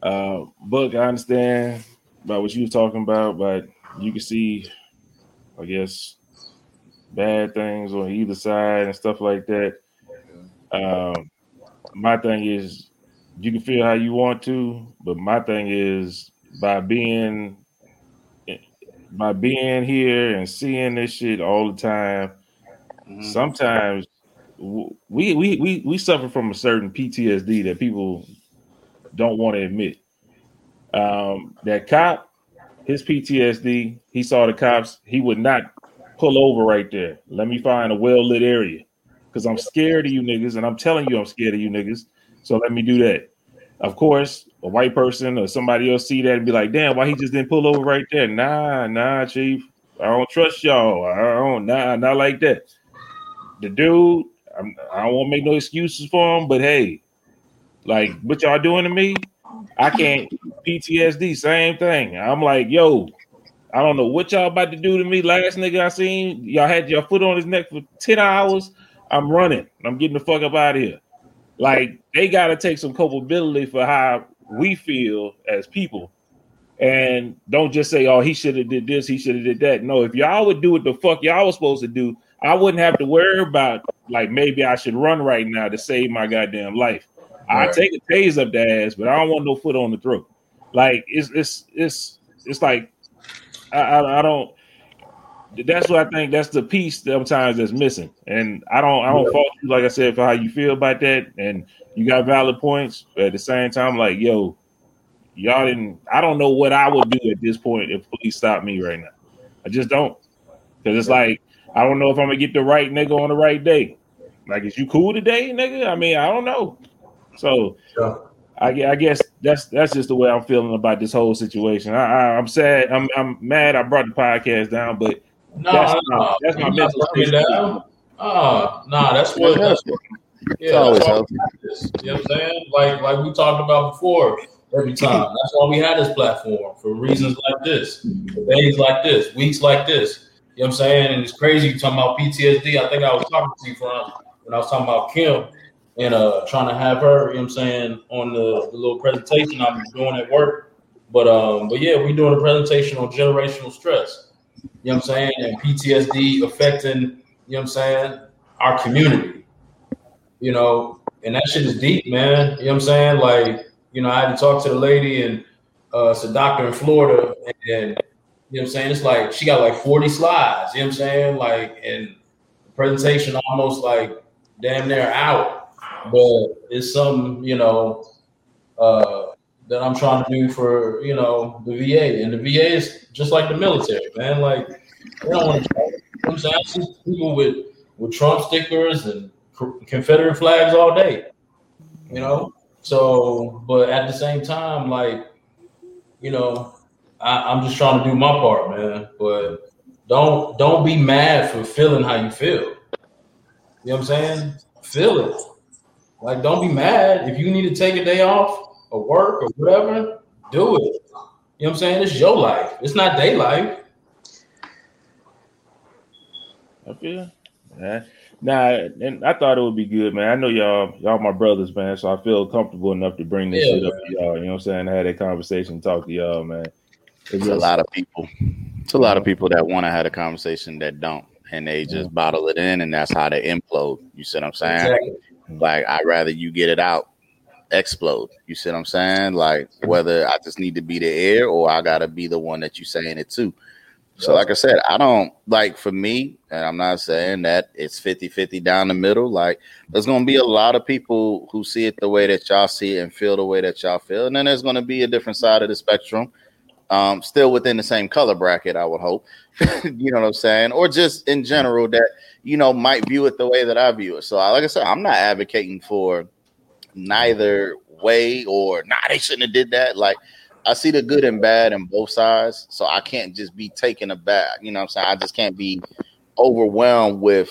Uh, Book, I understand about what you was talking about, but you can see, I guess, bad things on either side and stuff like that. Um, my thing is you can feel how you want to, but my thing is by being by being here and seeing this shit all the time, mm-hmm. sometimes we, we we we suffer from a certain PTSD that people don't want to admit. Um, that cop, his PTSD, he saw the cops, he would not pull over right there. Let me find a well lit area because I'm scared of you niggas, and I'm telling you I'm scared of you niggas. So let me do that. Of course, a white person or somebody else see that and be like, "Damn, why he just didn't pull over right there?" Nah, nah, chief, I don't trust y'all. I don't, nah, not like that. The dude, I'm, I do not want to make no excuses for him, but hey, like what y'all doing to me, I can't PTSD, same thing. I'm like, yo, I don't know what y'all about to do to me. Last nigga I seen, y'all had your foot on his neck for 10 hours. I'm running. I'm getting the fuck up out of here. Like they got to take some culpability for how we feel as people, and don't just say, "Oh, he should have did this, he should have did that." No, if y'all would do what the fuck y'all was supposed to do, I wouldn't have to worry about like maybe I should run right now to save my goddamn life. Right. I take a tase up the ass, but I don't want no foot on the throat. Like it's it's it's it's like I, I, I don't that's what I think. That's the piece sometimes that's missing, and I don't I don't fault you like I said for how you feel about that, and you got valid points. But at the same time, like yo, y'all didn't. I don't know what I would do at this point if police stop me right now. I just don't, because it's like I don't know if I'm gonna get the right nigga on the right day. Like, is you cool today, nigga? I mean, I don't know. So. Yeah. I, I, guess that's that's just the way I'm feeling about this whole situation. I, I, am sad. I'm I'm mad. I brought the podcast down, but no, that's, no, that's my mental state. Down. Ah, oh, no, that's what. That's what yeah, that's what you know what I'm saying? Like like we talked about before. every time. That's why we had this platform for reasons like this, days like this, weeks like this. You know what I'm saying? And it's crazy you talking about PTSD. I think I was talking to you from when I was talking about Kim and uh trying to have her, you know what I'm saying, on the, the little presentation I'm doing at work. But um, but yeah, we're doing a presentation on generational stress. You know what I'm saying? And PTSD affecting, you know what I'm saying, our community. You know, and that shit is deep, man. You know what I'm saying? Like, you know, I had to talk to the lady and uh it's a doctor in Florida and you know what I'm saying? It's like she got like 40 slides, you know what I'm saying? Like and the presentation almost like damn near out. But it's some, you know, uh that I'm trying to do for, you know, the VA. And the VA is just like the military, man. Like you know I'm saying? I people with with Trump stickers and Confederate flags all day, you know. So, but at the same time, like, you know, I, am just trying to do my part, man. But don't don't be mad for feeling how you feel. You know what I'm saying? Feel it. Like, don't be mad if you need to take a day off or work or whatever. Do it. You know what I'm saying? It's your life. It's not their life. Feel. Yeah. Nah, and I thought it would be good, man. I know y'all, y'all my brothers, man. So I feel comfortable enough to bring this yeah, shit up to y'all. You know what I'm saying? I had that conversation, talk to y'all, man. It's a lot of people. It's a lot of people that want to have a conversation that don't, and they just bottle it in, and that's how they implode. You see what I'm saying? Exactly. Like I'd rather you get it out, explode. You see what I'm saying? Like whether I just need to be the air or I gotta be the one that you're saying it to. So, like I said, I don't like for me, and I'm not saying that it's 50 50 down the middle. Like, there's going to be a lot of people who see it the way that y'all see it and feel the way that y'all feel. And then there's going to be a different side of the spectrum, um, still within the same color bracket, I would hope. you know what I'm saying? Or just in general that, you know, might view it the way that I view it. So, like I said, I'm not advocating for neither way or, nah, they shouldn't have did that. Like, I see the good and bad in both sides, so I can't just be taken aback. You know what I'm saying? I just can't be overwhelmed with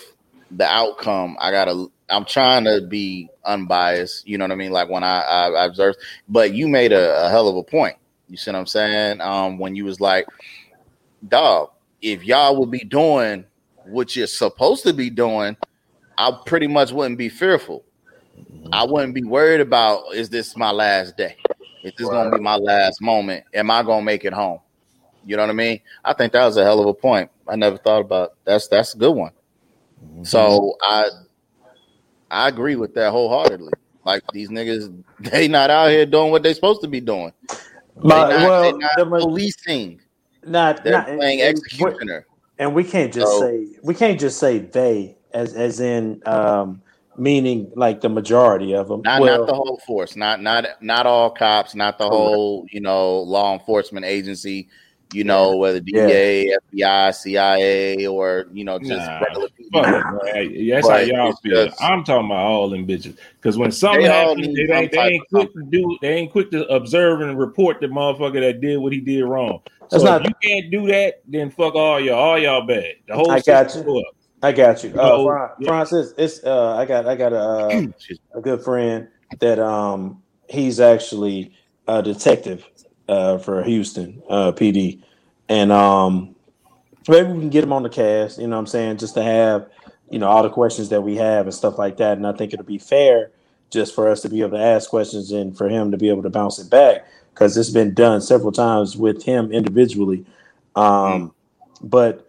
the outcome. I gotta. I'm trying to be unbiased. You know what I mean? Like when I, I, I observe, but you made a, a, hell of a point. You see what I'm saying? Um, when you was like, dog, if y'all would be doing what you're supposed to be doing, I pretty much wouldn't be fearful. I wouldn't be worried about is this my last day? Is this gonna be my last moment? Am I gonna make it home? You know what I mean? I think that was a hell of a point. I never thought about that's that's a good one. Mm-hmm. So I I agree with that wholeheartedly. Like these niggas, they not out here doing what they supposed to be doing. But, not, well, the, policing. Not they're not, playing and, executioner. And we can't just so, say we can't just say they as as in um meaning like the majority of them. Not well, not the whole force, not not not all cops, not the whole you know law enforcement agency. You know whether DA, yeah. FBI, CIA, or you know just nah, regular people. That's but how y'all feel. Just, I'm talking about all them bitches because when something happens, they, ain't, they ain't quick to do. They ain't quick to observe and report the motherfucker that did what he did wrong. So not, if you can't do that, then fuck all y'all. All y'all bad. The whole I got you. Up. I got you. Uh, Francis, it's uh, I got I got a uh, a good friend that um he's actually a detective uh for Houston uh PD, and um maybe we can get him on the cast. You know, what I'm saying just to have you know all the questions that we have and stuff like that, and I think it'll be fair just for us to be able to ask questions and for him to be able to bounce it back because it's been done several times with him individually. Um. But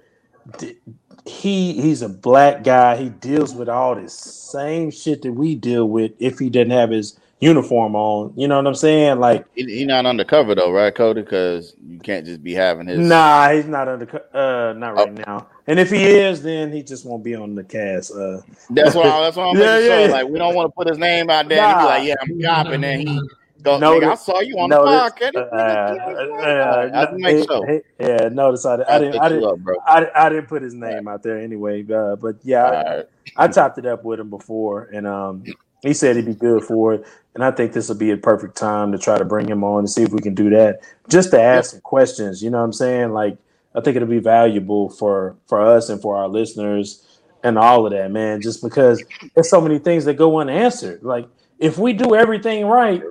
he he's a black guy. He deals with all this same shit that we deal with if he didn't have his uniform on. You know what I'm saying? Like he's he not undercover though, right, Cody? Because you can't just be having his. Nah, he's not undercover. Uh, not right oh. now. And if he is, then he just won't be on the cast. Uh, that's why. That's why I'm yeah, yeah, sure. Like we don't want to put his name out there. Nah. And be like, yeah, I'm cop, and then he Go, notice, nigga, I saw you on notice, the podcast. Uh, uh, make sure. Yeah, notice I, I didn't, I didn't, up, I, I, didn't put his name right. out there anyway. Uh, but yeah, I, right. I, chopped it up with him before, and um, he said he'd be good for it. And I think this will be a perfect time to try to bring him on and see if we can do that, just to ask some questions. You know what I'm saying? Like, I think it'll be valuable for for us and for our listeners and all of that, man. Just because there's so many things that go unanswered. Like, if we do everything right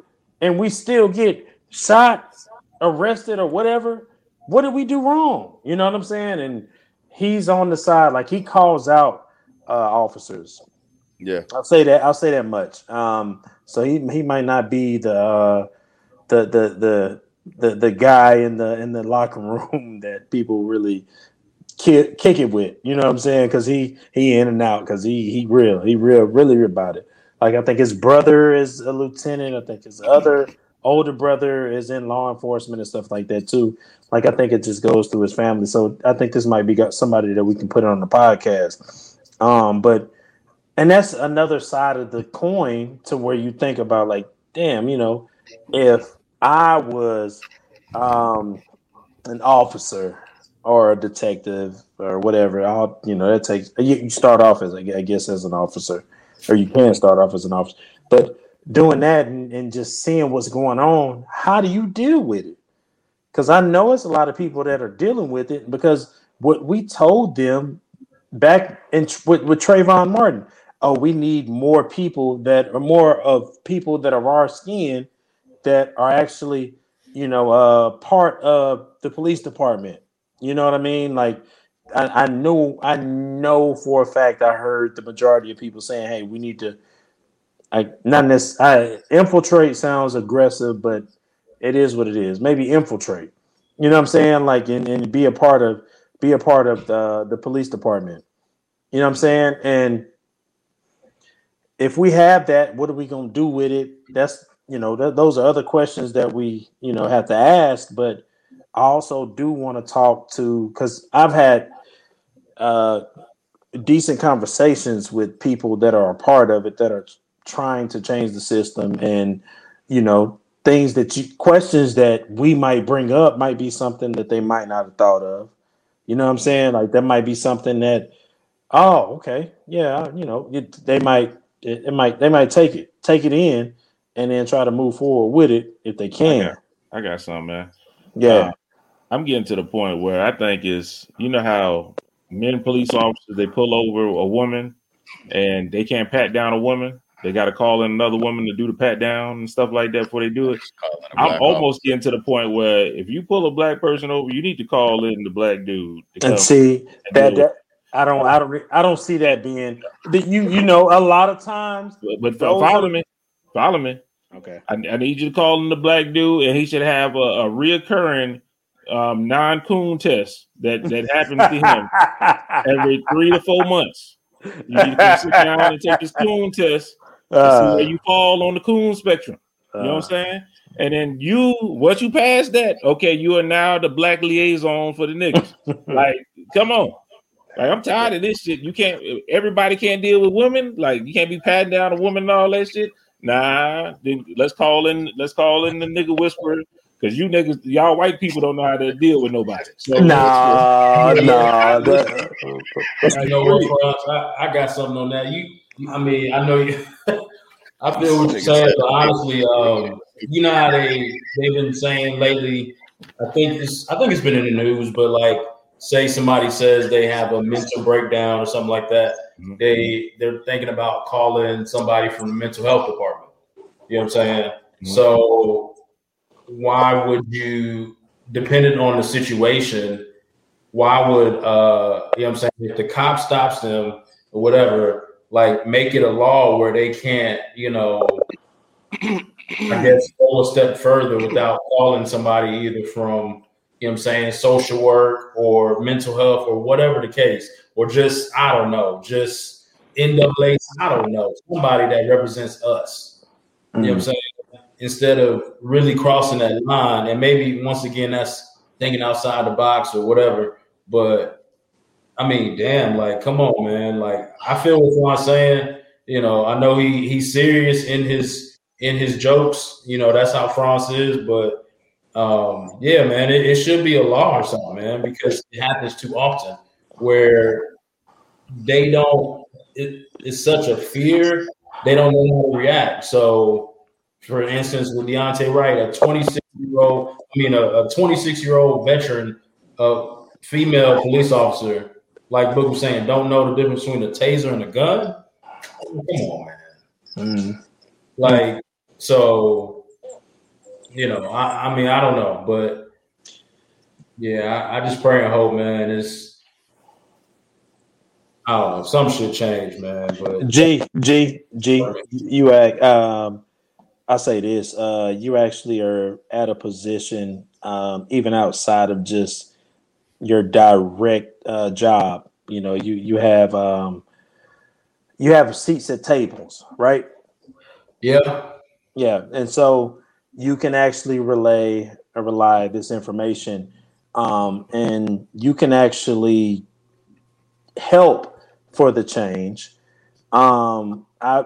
and we still get shot, arrested, or whatever. What did we do wrong? You know what I'm saying? And he's on the side, like he calls out uh, officers. Yeah, I'll say that. I'll say that much. Um, so he he might not be the uh, the the the the the guy in the in the locker room that people really kick, kick it with. You know what I'm saying? Because he he in and out. Because he he real. He real really about it. Like I think his brother is a lieutenant. I think his other older brother is in law enforcement and stuff like that too. Like I think it just goes through his family. So I think this might be got somebody that we can put on the podcast. Um, but and that's another side of the coin to where you think about like, damn, you know, if I was um an officer or a detective or whatever, I'll you know that takes you start off as I guess as an officer, or you can start off as an officer, but doing that and, and just seeing what's going on, how do you deal with it? Because I know it's a lot of people that are dealing with it because what we told them back in with, with Trayvon Martin, oh, we need more people that are more of people that are our skin that are actually, you know, uh, part of the police department. You know what I mean? Like, I, I know, I know for a fact, I heard the majority of people saying, "Hey, we need to." I not necessarily infiltrate sounds aggressive, but it is what it is. Maybe infiltrate. You know what I'm saying? Like, and, and be a part of be a part of the the police department. You know what I'm saying? And if we have that, what are we gonna do with it? That's you know, th- those are other questions that we you know have to ask. But I also do want to talk to because I've had uh, decent conversations with people that are a part of it that are trying to change the system, and you know, things that you questions that we might bring up might be something that they might not have thought of. You know what I'm saying? Like that might be something that, oh, okay, yeah, you know, it, they might it, it, might they might take it take it in and then try to move forward with it if they can. I got, I got something, man. Yeah, uh, I'm getting to the point where I think is you know how men police officers they pull over a woman and they can't pat down a woman. They got to call in another woman to do the pat down and stuff like that before they do it. I'm almost getting to the point where if you pull a black person over, you need to call in the black dude. And see and that, that I don't, I don't, I don't see that being that you, you know, a lot of times. But, but follow me, follow me. Okay, I, I, need you to call in the black dude, and he should have a, a reoccurring um, non-coon test that that happens to him every three to four months. You need to sit down and take this coon test uh, see where you fall on the coon spectrum. You know what I'm uh. saying? And then you, what you pass that, okay, you are now the black liaison for the niggas. like, come on. Like, I'm tired of this shit. You can't, everybody can't deal with women. Like, you can't be patting down a woman and all that shit. Nah, then let's call in, let's call in the nigga whisperer. Cause you niggas, y'all white people don't know how to deal with nobody. So, nah, nah. That, I know what, I, I got something on that. You, I mean, I know you. I feel what you're saying, but honestly, um, you know how they they've been saying lately. I think this. I think it's been in the news, but like, say somebody says they have a mental breakdown or something like that, mm-hmm. they they're thinking about calling somebody from the mental health department. You know what I'm saying? Mm-hmm. So why would you, depending on the situation, why would uh you know what I'm saying if the cop stops them or whatever? like make it a law where they can't, you know, I guess go a step further without calling somebody either from, you know I'm saying, social work or mental health or whatever the case, or just, I don't know, just NAA, I don't know, somebody that represents us. Mm. You know what I'm mm. saying? Instead of really crossing that line, and maybe once again, that's thinking outside the box or whatever, but I mean, damn, like, come on, man. Like, I feel what I'm saying. You know, I know he he's serious in his in his jokes. You know, that's how France is. But um, yeah, man, it, it should be a law or something, man, because it happens too often where they don't. It, it's such a fear they don't know how to react. So, for instance, with Daunte Wright, a 26 year old, I mean, a 26 year old veteran, a female police officer like Book was saying, don't know the difference between a taser and a gun. Come on, man. Mm. Like, so you know, I, I mean, I don't know, but yeah, I, I just pray and hope, man. It's I don't know, some shit change, man. But G G G, you act. Um, I say this: uh, you actually are at a position, um, even outside of just your direct uh, job. You know, you you have um, you have seats at tables, right? Yeah, yeah, and so you can actually relay or rely this information, um, and you can actually help for the change. Um, I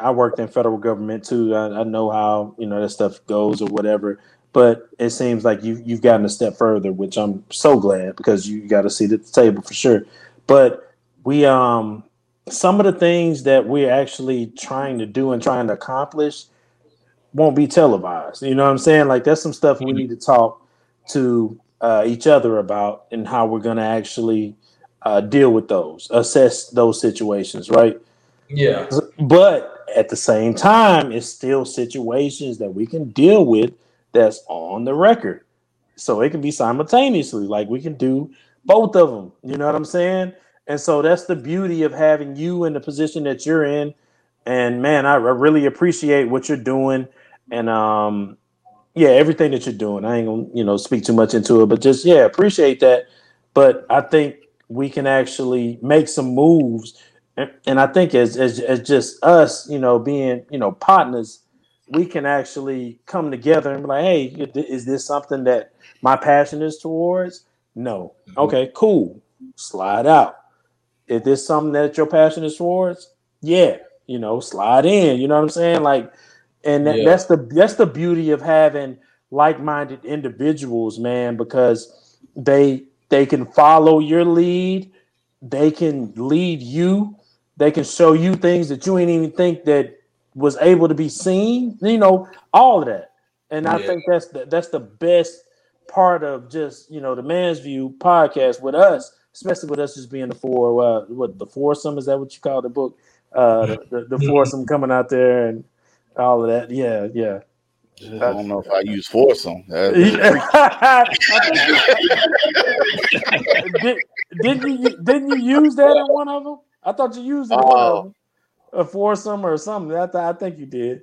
I worked in federal government too. I, I, know how you know that stuff goes or whatever. But it seems like you you've gotten a step further, which I'm so glad because you got to see at the table for sure. But we um some of the things that we're actually trying to do and trying to accomplish won't be televised. You know what I'm saying? Like that's some stuff we need to talk to uh, each other about and how we're going to actually uh, deal with those, assess those situations, right? Yeah. But at the same time, it's still situations that we can deal with that's on the record. So it can be simultaneously, like we can do both of them. You know what I'm saying? And so that's the beauty of having you in the position that you're in. And man, I, I really appreciate what you're doing. And um, yeah, everything that you're doing. I ain't gonna, you know, speak too much into it, but just yeah, appreciate that. But I think we can actually make some moves. And, and I think as, as as just us, you know, being, you know, partners, we can actually come together and be like, hey, is this something that my passion is towards? No. Mm-hmm. Okay, cool. Slide out if this something that your passion is towards, yeah, you know, slide in. You know what I'm saying? Like, and that, yeah. that's the that's the beauty of having like-minded individuals, man, because they they can follow your lead, they can lead you, they can show you things that you ain't even think that was able to be seen. You know, all of that, and yeah. I think that's the, that's the best part of just you know the Man's View podcast with us especially with us just being the four, uh, what the foursome is that what you call the book? Uh, the, the, the foursome coming out there and all of that. Yeah, yeah. I don't know if I use foursome. Did, didn't you didn't you use that in one of them? I thought you used it in one of them. A foursome or something. I, th- I think you did.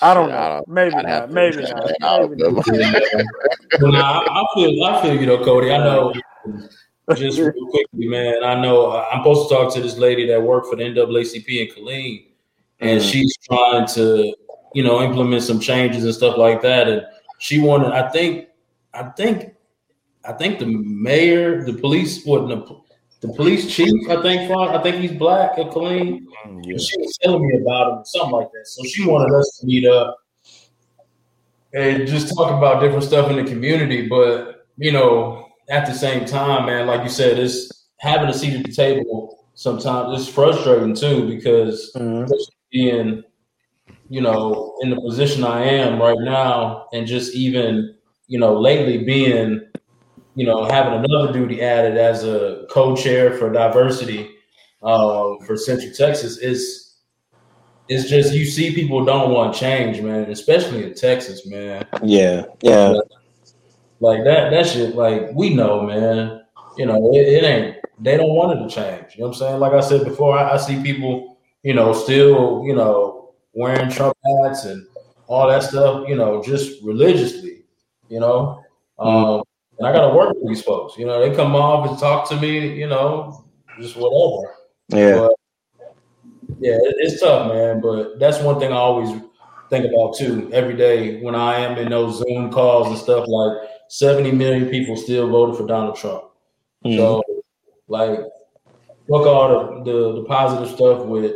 I don't know. I don't, maybe, not, maybe not. Maybe not. I feel I feel you know, Cody. I know just real quickly, man. I know uh, I'm supposed to talk to this lady that worked for the NAACP in Killeen, and mm-hmm. she's trying to, you know, implement some changes and stuff like that. And she wanted, I think, I think, I think the mayor, the police, what the, the police chief, I think, I think he's black at Killeen. Mm, yeah. She was telling me about him, something like that. So she wanted us to meet up and just talk about different stuff in the community. But you know, at the same time, man, like you said, it's having a seat at the table sometimes it's frustrating too because mm-hmm. Being, you know, in the position I am right now, and just even, you know, lately being, you know, having another duty added as a co-chair for diversity uh, for Central Texas is it's just you see people don't want change, man, especially in Texas, man. Yeah, yeah. Like that, that shit, like we know, man. You know, it, it, ain't. They don't want it to change. You know what I'm saying? Like I said before, I, I see people, you know, still, you know, wearing Trump hats and all that stuff. You know, just religiously. You know, mm-hmm. um, and I got to work with these folks. You know, they come off and talk to me. You know, just whatever. Yeah. But, yeah, it's tough, man. But that's one thing I always think about too every day when I am in those Zoom calls and stuff like 70 million people still voted for Donald Trump. Mm-hmm. So, like, look all the, the, the positive stuff with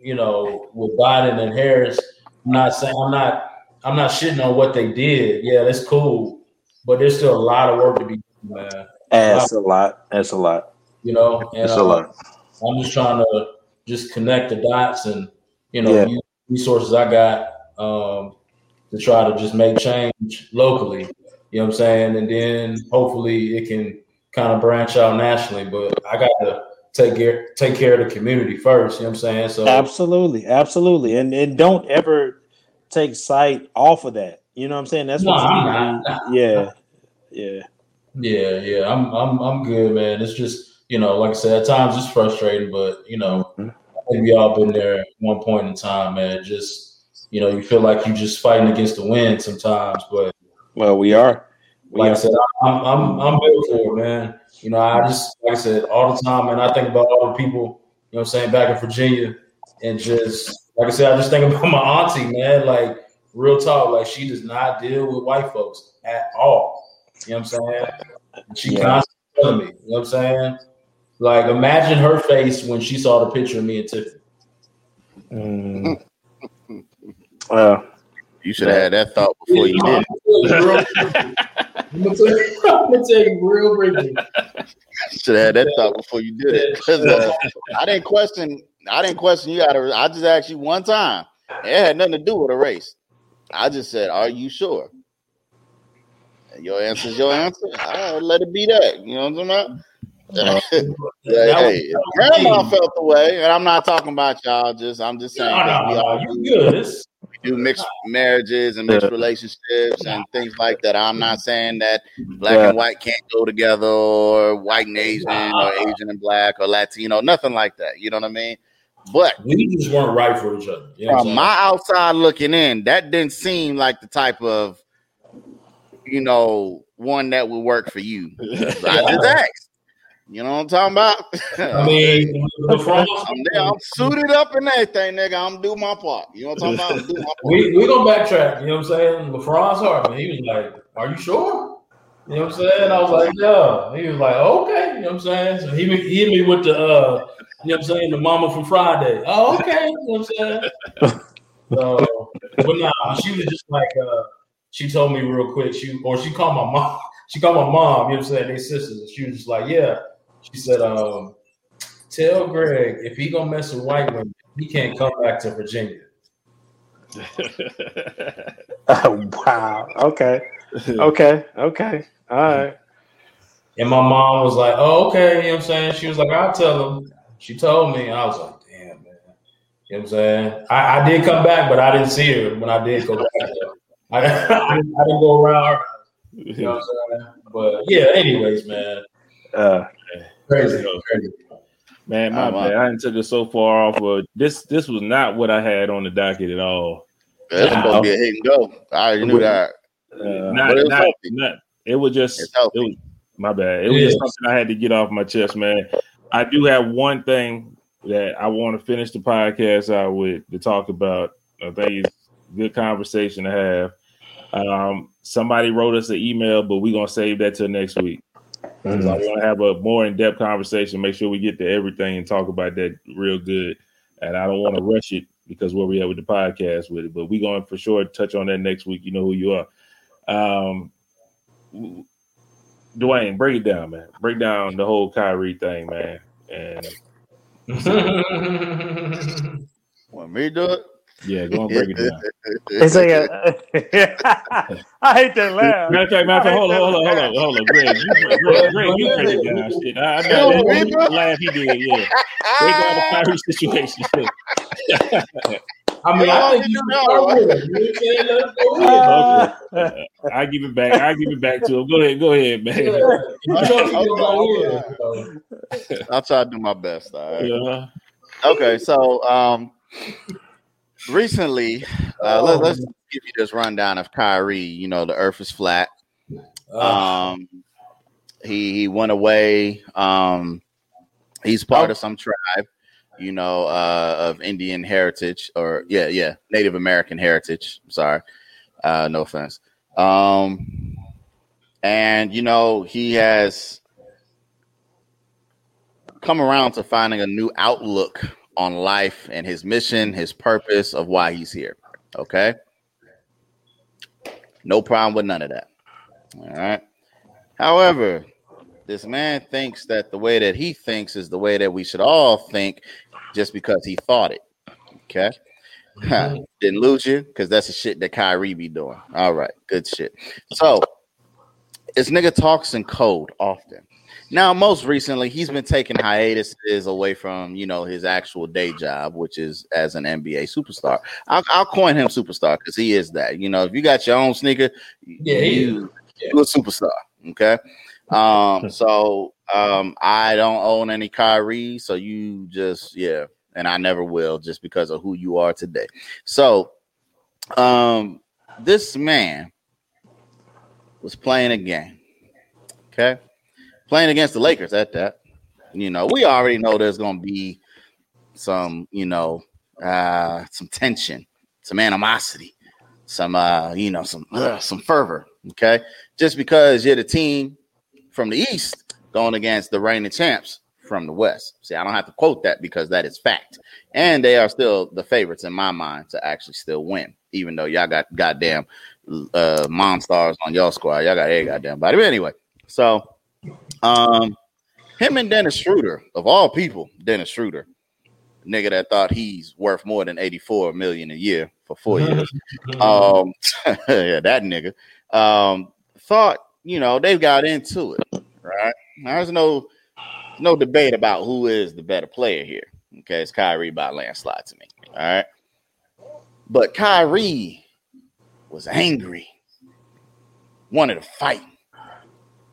you know with Biden and Harris. I'm not saying I'm not I'm not shitting on what they did. Yeah, that's cool, but there's still a lot of work to be done, man. That's a lot. That's a lot. You know, and, a uh, lot. I'm just trying to just connect the dots and you know yeah. resources I got um, to try to just make change locally. You know what I'm saying? And then hopefully it can kind of branch out nationally. But I got to take care take care of the community first. You know what I'm saying? So absolutely, absolutely, and and don't ever take sight off of that. You know what I'm saying? That's no, what. Yeah, yeah, yeah, yeah. I'm, I'm, I'm good, man. It's just you know, like I said, at times it's frustrating, but you know, mm-hmm. I think we all been there at one point in time, man. Just you know, you feel like you're just fighting against the wind sometimes, but well, we are. We like are. I said, I'm, I'm, I'm built for it, man. You know, I just, like I said, all the time, and I think about all the people, you know, I'm saying back in Virginia, and just like I said, I just think about my auntie, man. Like real talk, like she does not deal with white folks at all. You know what I'm saying? She yeah. constantly telling me, you know what I'm saying? Like imagine her face when she saw the picture of me and Tiffany. Mm. well, you should have had that thought before you did. I'm gonna tell you real briefly. Should have had that thought before you did it. Uh, I didn't question. I didn't question you. I just asked you one time. It had nothing to do with a race. I just said, "Are you sure?" And your answer is your answer. I let it be that. You know what I'm talking about? Uh, hey, grandma felt the way, and I'm not talking about y'all. Just I'm just saying no, we all you good. We do mixed marriages and mixed relationships and things like that. I'm not saying that black yeah. and white can't go together, or white and Asian, or Asian and black, or Latino, nothing like that. You know what I mean? But we just weren't right for each other. You know from my outside looking in, that didn't seem like the type of, you know, one that would work for you. So I just asked. You know what I'm talking about? I mean, I'm, there, I'm suited up and everything, nigga. I'm do my part. You know what I'm talking about? I'm my part. We we gonna backtrack. You know what I'm saying? LaFranz Hartman, he was like, "Are you sure?" You know what I'm saying? I was like, "Yeah." He was like, "Okay." You know what I'm saying? So he he hit me with the uh, you know what I'm saying, the mama from Friday. Oh, okay. You know what I'm saying? so, but nah, she was just like, uh, she told me real quick. She or she called my mom. She called my mom. You know what I'm saying? They sisters. She was just like, yeah. She said, um, tell Greg if he gonna mess with white women, he can't come back to Virginia. oh, wow. Okay. Okay. Okay. All right. And my mom was like, oh, okay. You know what I'm saying? She was like, I'll tell him. She told me. I was like, damn, man. You know what I'm saying? I, I did come back, but I didn't see her when I did go back. I, I, didn't, I, didn't, go around her. You know what I'm saying? But yeah, anyways, man. Uh, Crazy, crazy. Man, my bad. I didn't took it so far off. But this this was not what I had on the docket at all. That's supposed to be a hit and go. I already knew that. Uh, not, it, not, not, it was just it was my bad. It was just something I had to get off my chest, man. I do have one thing that I want to finish the podcast out with to talk about. I think it's good conversation to have. Um, somebody wrote us an email, but we're gonna save that till next week. Mm-hmm. I want to have a more in depth conversation, make sure we get to everything and talk about that real good. And I don't want to rush it because where we at with the podcast with it, but we're going for sure touch on that next week. You know who you are. Um, Dwayne, break it down, man. Break down the whole Kyrie thing, man. And want me to do it? Yeah, go and break it down. it's like a, I hate that laugh. Matter of fact, matter of fact, hold on, hold on, hold on, hold on, Greg. You, Greg, Greg, you break it down. Shit, I, I know that laugh he did. Yeah, break down the Kyrie situation. I mean, I think you know. Okay. I give it back. I give it back to him. Go ahead. Go ahead, man. I'll try to do my best. All right. Yeah. Okay, so um, recently, uh, let, us give you this rundown of Kyrie. You know, the Earth is flat. Um, he he went away. Um, he's part of some tribe, you know, uh, of Indian heritage, or yeah, yeah, Native American heritage. Sorry, uh, no offense. Um, and you know, he has come around to finding a new outlook on life and his mission, his purpose of why he's here. Okay. No problem with none of that. All right. However, this man thinks that the way that he thinks is the way that we should all think just because he thought it. Okay. Mm-hmm. Didn't lose you because that's the shit that Kyrie be doing. All right. Good shit. So this nigga talks in code often. Now, most recently, he's been taking hiatuses away from you know his actual day job, which is as an NBA superstar. I'll, I'll coin him superstar because he is that. You know, if you got your own sneaker, Yeah, you, he is. you a superstar. Okay. Um, so um, I don't own any Kyrie, so you just yeah, and I never will just because of who you are today. So um this man was playing a game. Okay. Playing against the Lakers at that. You know, we already know there's gonna be some, you know, uh some tension, some animosity, some uh, you know, some uh, some fervor. Okay, just because you're the team from the East going against the reigning champs from the West. See, I don't have to quote that because that is fact, and they are still the favorites in my mind to actually still win, even though y'all got goddamn uh monsters on y'all squad. Y'all got a goddamn body. But anyway, so um, him and Dennis Schroeder, of all people, Dennis Schroeder, nigga that thought he's worth more than 84 million a year for four years. Um, yeah, that nigga. Um, thought, you know, they got into it, right? There's no no debate about who is the better player here. Okay, it's Kyrie by landslide to me. All right. But Kyrie was angry, wanted to fight.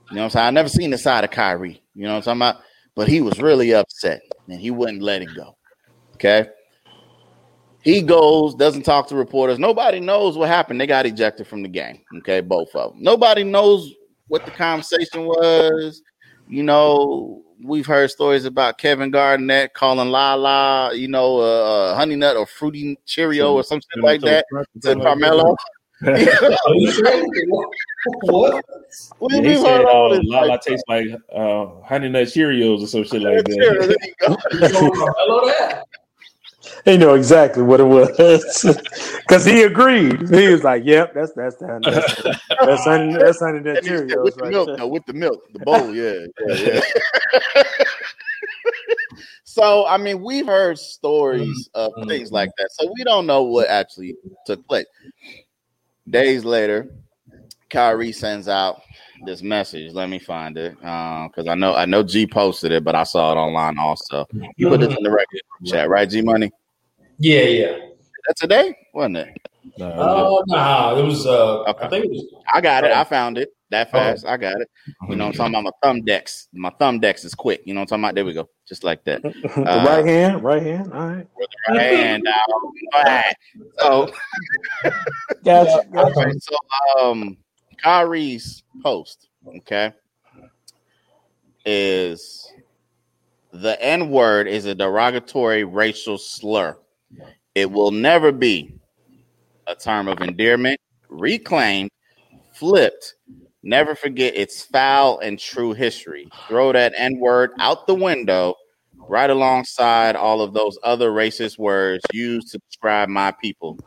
You know what I'm saying? I never seen the side of Kyrie. You know what I'm talking about? But he was really upset and he wouldn't let it go. Okay. He goes, doesn't talk to reporters. Nobody knows what happened. They got ejected from the game. Okay, both of them. Nobody knows what the conversation was. You know, we've heard stories about Kevin Garnett calling La La, you know, uh, Honey Nut or Fruity Cheerio or some shit like that to Carmelo. Are you sure? what? We, Yeah, he said heard all uh, this. Lala like, tastes like uh, honey nut Cheerios or some shit like Cheerio, that. there you go. Know He know exactly what it was because he agreed. He was like, "Yep, that's that's the that's that's honey, that's honey that And Cheerios with the right milk, there." though, with the milk, the bowl, yeah, yeah, yeah. so, I mean, we've heard stories of Mhm. things like that, so we don't know what actually took place. Days later, Kyrie sends out this message. Let me find it because I know I know G posted it, but I saw it online also. You put this in the record chat, right? G Money. Yeah, yeah. That today, wasn't it? No, Oh, nah, it was. Uh, Okay. I think it was. I got it. I found it that Oh. fast. I got it. You know what I'm talking about? My thumb decks. My thumb decks is quick. You know what I'm talking about? There we go. Just like that. the Uh, right hand, right hand. All right, And uh, so, gotcha. Yeah, gotcha. so um, Kyrie's post, okay, is the N word is a derogatory racial slur. It will never be a term of endearment, reclaimed, flipped. Never forget its foul and true history. Throw that N word out the window right alongside all of those other racist words used to describe my people.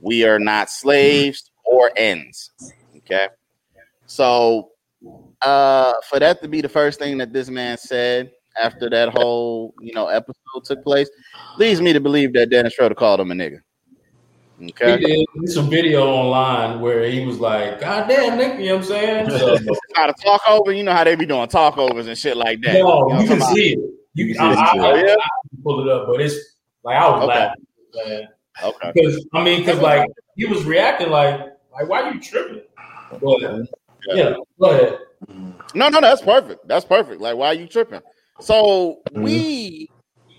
We are not slaves or ends. Okay. So uh for that to be the first thing that this man said after that whole you know episode took place leads me to believe that Dennis Schroeder called him a nigga. He Okay. did There's some video online where he was like, "God damn, Nick," you know what I'm saying? So, How to talk over, you know how they be doing talkovers and shit like that. no, You know you can see it. You can I, see it. I, I, oh, Yeah. I can pull it up, but it's like I was Okay. laughing, man. Okay. Because I mean, because like he was reacting like, like why you tripping? But yeah, go ahead. No, no, that's perfect. That's perfect. Like, why are you tripping? So mm-hmm. we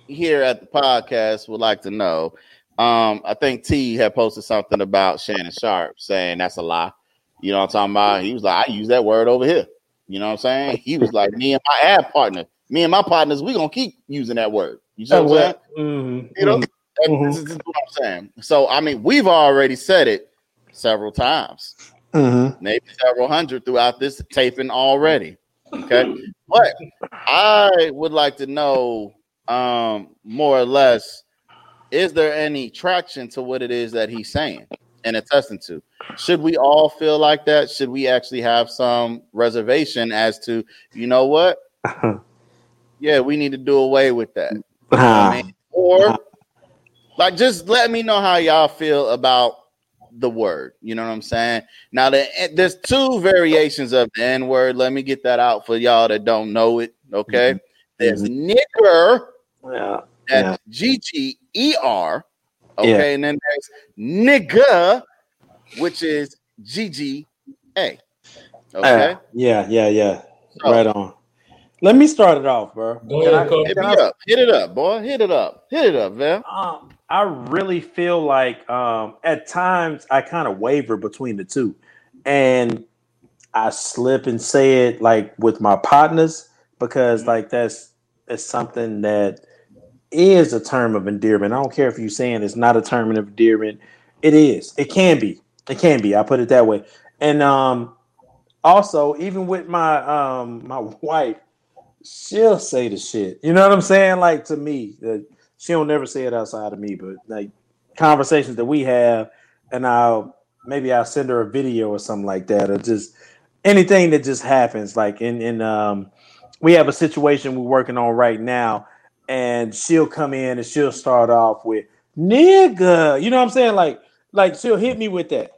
here at the podcast would like to know. Um, I think T had posted something about Shannon Sharpe saying that's a lie. You know what I'm talking about? He was like, I use that word over here. You know what I'm saying? He was like, me and my ad partner, me and my partners, we gonna keep using that word. You see what I'm saying? Mhm, You know, mhm. That- Mhm. this, is, this is what I'm saying. So I mean, we've already said it several times Mhm. maybe several hundred throughout this taping already. Okay. but I would like to know um more or less is there any traction to what it is that he's saying and attesting to? Should we all feel like that? Should we actually have some reservation as to, you know what? Yeah, we need to do away with that. I mean, or like just let me know how y'all feel about the word. You know what I'm saying? Now the, there's two variations of the N word. Let me get that out for y'all that don't know it. Okay. Mm-hmm. There's mm-hmm. nigger. Yeah. That's G G E R. Okay. Yeah. And then there's nigga, which is G G A. Okay. Uh, yeah, yeah, yeah. So, right on. Let me start it off, bro. Go ahead, I, hit, I, up. hit it up, boy. Hit it up. Hit it up, man. Um, I really feel like um, at times I kind of waver between the two, and I slip and say it like with my partners because like that's it's something that is a term of endearment. I don't care if you're saying it's not a term of endearment. It is. It can be. It can be. I put it that way. And um, also, even with my um my wife, she'll say the shit. You know what I'm saying? Like to me, uh, she don't never say it outside of me, but like conversations that we have, and I'll maybe I'll send her a video or something like that, or just anything that just happens. Like in in um, we have a situation we're working on right now, and she'll come in and she'll start off with nigga. You know what I'm saying? Like like she'll hit me with that,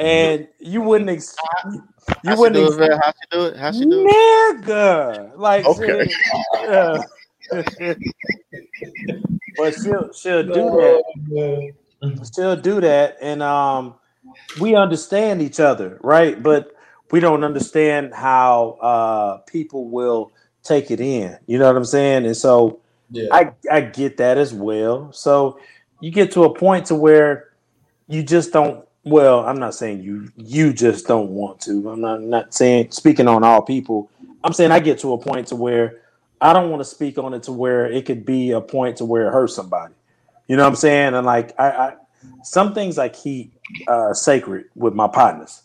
and you wouldn't. Ex- you wouldn't. Do it, how she do it? How she do it? Nigga, like okay. Uh, but she'll she'll do that. She'll do that, and um, we understand each other, right? But we don't understand how uh people will take it in. You know what I'm saying? And so I I get that as well. So you get to a point to where you just don't well, I'm not saying you you just don't want to. I'm not not saying speaking on all people. I'm saying I get to a point to where I don't want to speak on it to where it could be a point to where it hurts somebody. You know what I'm saying? And like I, I some things I keep uh, sacred with my partners.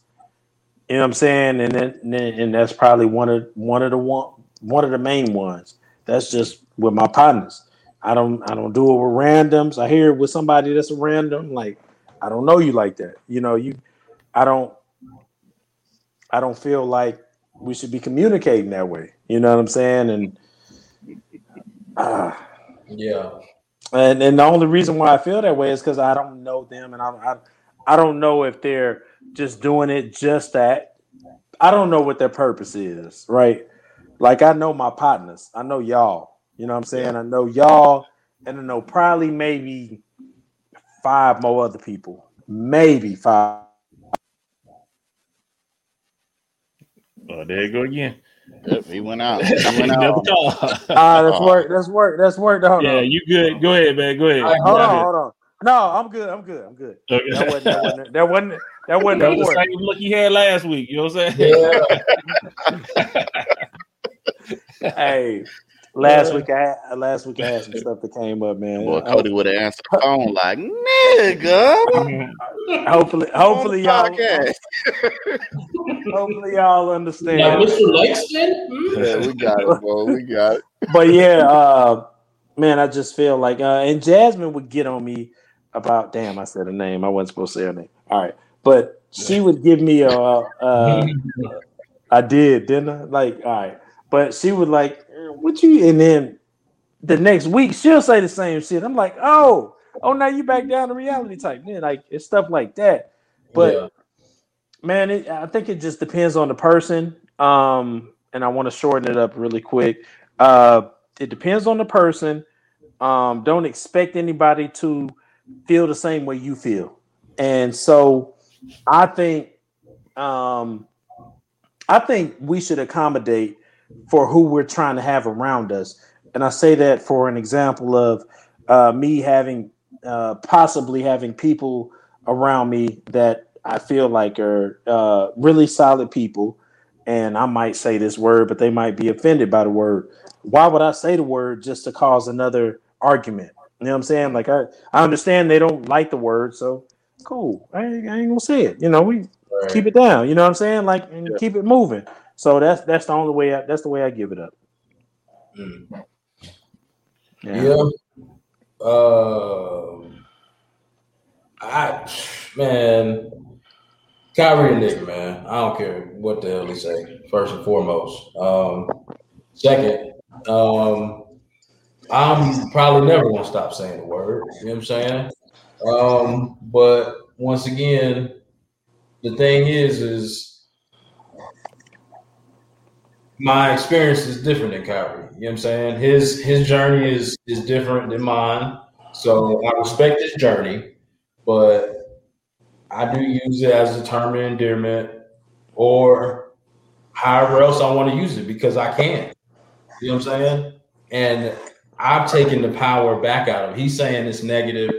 You know what I'm saying? And then and that's probably one of one of the one one of the main ones. That's just with my partners. I don't I don't do it with randoms. I hear it with somebody that's a random, like I don't know you like that. You know, you I don't I don't feel like we should be communicating that way. You know what I'm saying? And uh, yeah. And and the only reason why I feel that way is because I don't know them and I, I I don't know if they're just doing it just that. I don't know what their purpose is, right? Like I know my partners. I know y'all. You know what I'm saying? Yeah. I know y'all and I know probably maybe five more other people, maybe five. Oh, there you go again. Yep, he went out. He went out. Ah, that's work. That's work. That's work. Hold yeah, on. you good? Go ahead, man. Go ahead. Right, hold on. Hold on. No, I'm good. I'm good. I'm good. Okay. That wasn't. That wasn't. That wasn't. That wasn't that was the same look he had last week. You know what I'm saying? Yeah. Hey, Last week I had, last week I had some stuff that came up, man. Well, Cody would have answered the phone like nigga. hopefully, hopefully y'all, hopefully y'all understand. Like Mr. Langston? Yeah, we got it, bro. We got it. But yeah, uh, man, I just feel like, uh, and Jasmine would get on me about. Damn, I said a name. I wasn't supposed to say her name. All right, but she would give me a. Uh, I did, didn't I? Like, all right, but she would like what you and then the next week she'll say the same shit. I'm like, oh, oh, now you back down to reality type. Then like it's stuff like that. But yeah. man, it, I think it just depends on the person. Um, and I want to shorten it up really quick. Uh, it depends on the person. Um, don't expect anybody to feel the same way you feel. And so I think um I think we should accommodate for who we're trying to have around us. And I say that for an example of uh, me having uh, possibly having people around me that I feel like are uh, really solid people. And I might say this word, but they might be offended by the word. Why would I say the word just to cause another argument? You know what I'm saying? Like I, I understand they don't like the word, so cool. I, ain't, I ain't gonna say it. You know, we right. keep it down. You know what I'm saying? Like and yeah. keep it moving. So that's that's the only way. I, that's the way I give it up. Mm. Yeah. yeah. Uh, I man, Kyrie and Nick, man. I don't care what the hell he say. First and foremost. Um, second, um, I'm probably never gonna stop saying the word. You know what I'm saying? Um, but once again, the thing is, is my experience is different than Kyrie. You know what I'm saying? His his journey is is different than mine. So I respect his journey, but I do use it as a term of endearment or however else I want to use it because I can. You know what I'm saying? And I've taken the power back out of him. He's saying it's negative.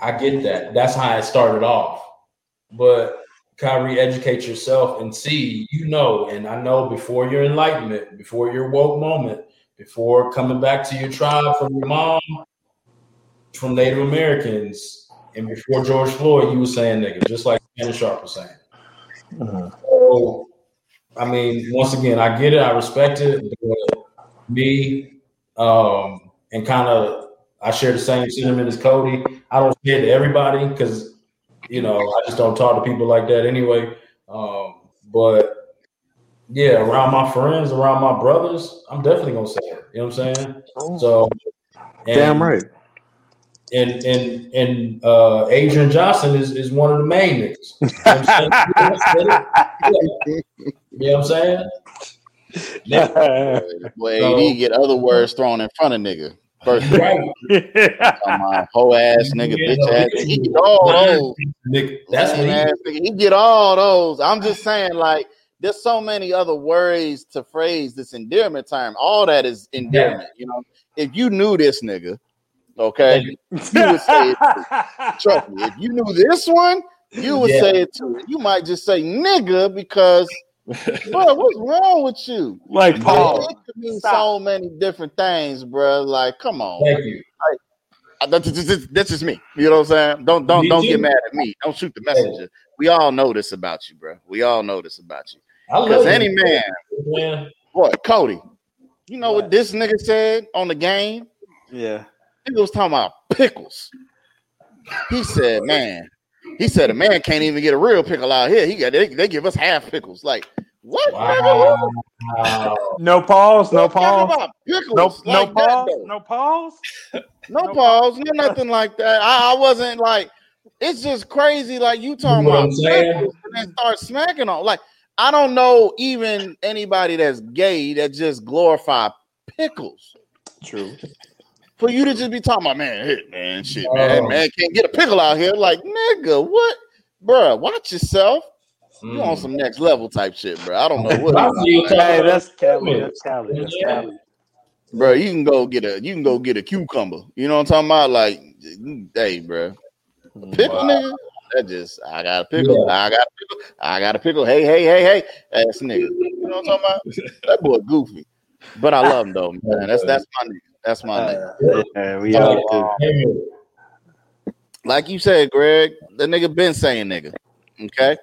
I get that. That's how it started off. But Kyrie, educate yourself and see, you know, and I know before your enlightenment, before your woke moment, before coming back to your tribe from your mom, from Native Americans, and before George Floyd, you were saying nigga, just like Shannon Sharpe was saying. Mm-hmm. So, I mean, once again, I get it, I respect it. me, um, and kind of, I share the same sentiment as Cody. I don't say it to everybody because you know, I just don't talk to people like that anyway. Um, but yeah, around my friends, around my brothers, I'm definitely gonna say it. You know what I'm saying? So and, damn right. And and and uh, Adrian Johnson is, is one of the main niggas. You know what I'm saying? You know what I'm saying? Boy, AD get other words thrown in front of nigga. First right. my whole ass nigga, yeah, bitch ass. He get all those. Nigga, that's what he, he get all those. I'm just saying, like, there's so many other words to phrase this endearment term. All that is endearment. Yeah. You know, if you knew this nigga, okay, you would say it too. Trust me. If you knew this one, you would yeah. say it too. You might just say nigga because bro, what's wrong with you? Like Paul, it could mean so many different things, bro. Like, come on. Thank you. Like, that's, just, that's just me. You know what I'm saying? Don't don't don't get mad at me. Don't shoot the messenger. We all know this about you, bro. We all know this about you. Because any man, man, boy, Cody, you know what? what this nigga said on the game? Yeah, he was talking about pickles. He said, "Man, he said a man can't even get a real pickle out here. He got they, they give us half pickles. Like what? Wow. No pause. No pause. No, like no pause. No pause. No, no pause. No nothing like that. I, I, wasn't like. It's just crazy. Like you talking you know about pickles and start smacking on. Like I don't know even anybody that's gay that just glorify pickles. True for you to just be talking about man, hit man, shit, man, oh. man can't get a pickle out here. Like nigga, what, bro? Watch yourself. Mm. You on some next level type shit, bro. I don't know what. hey, that's Cali. That's Cali. That's Cali. Bro, you can go get a you can go get a cucumber. You know what I'm talking about? Like, hey, bro, pickle wow. nigga. That just I got a pickle. Yeah. I got a pickle. I got a pickle. Hey, hey, hey, hey, ass nigga. You know what I'm talking about? that boy goofy, but I love him though, man. That's that's my nigga. That's my uh, name. Yeah, we all Like you said, Greg, the nigga been saying nigga. Okay.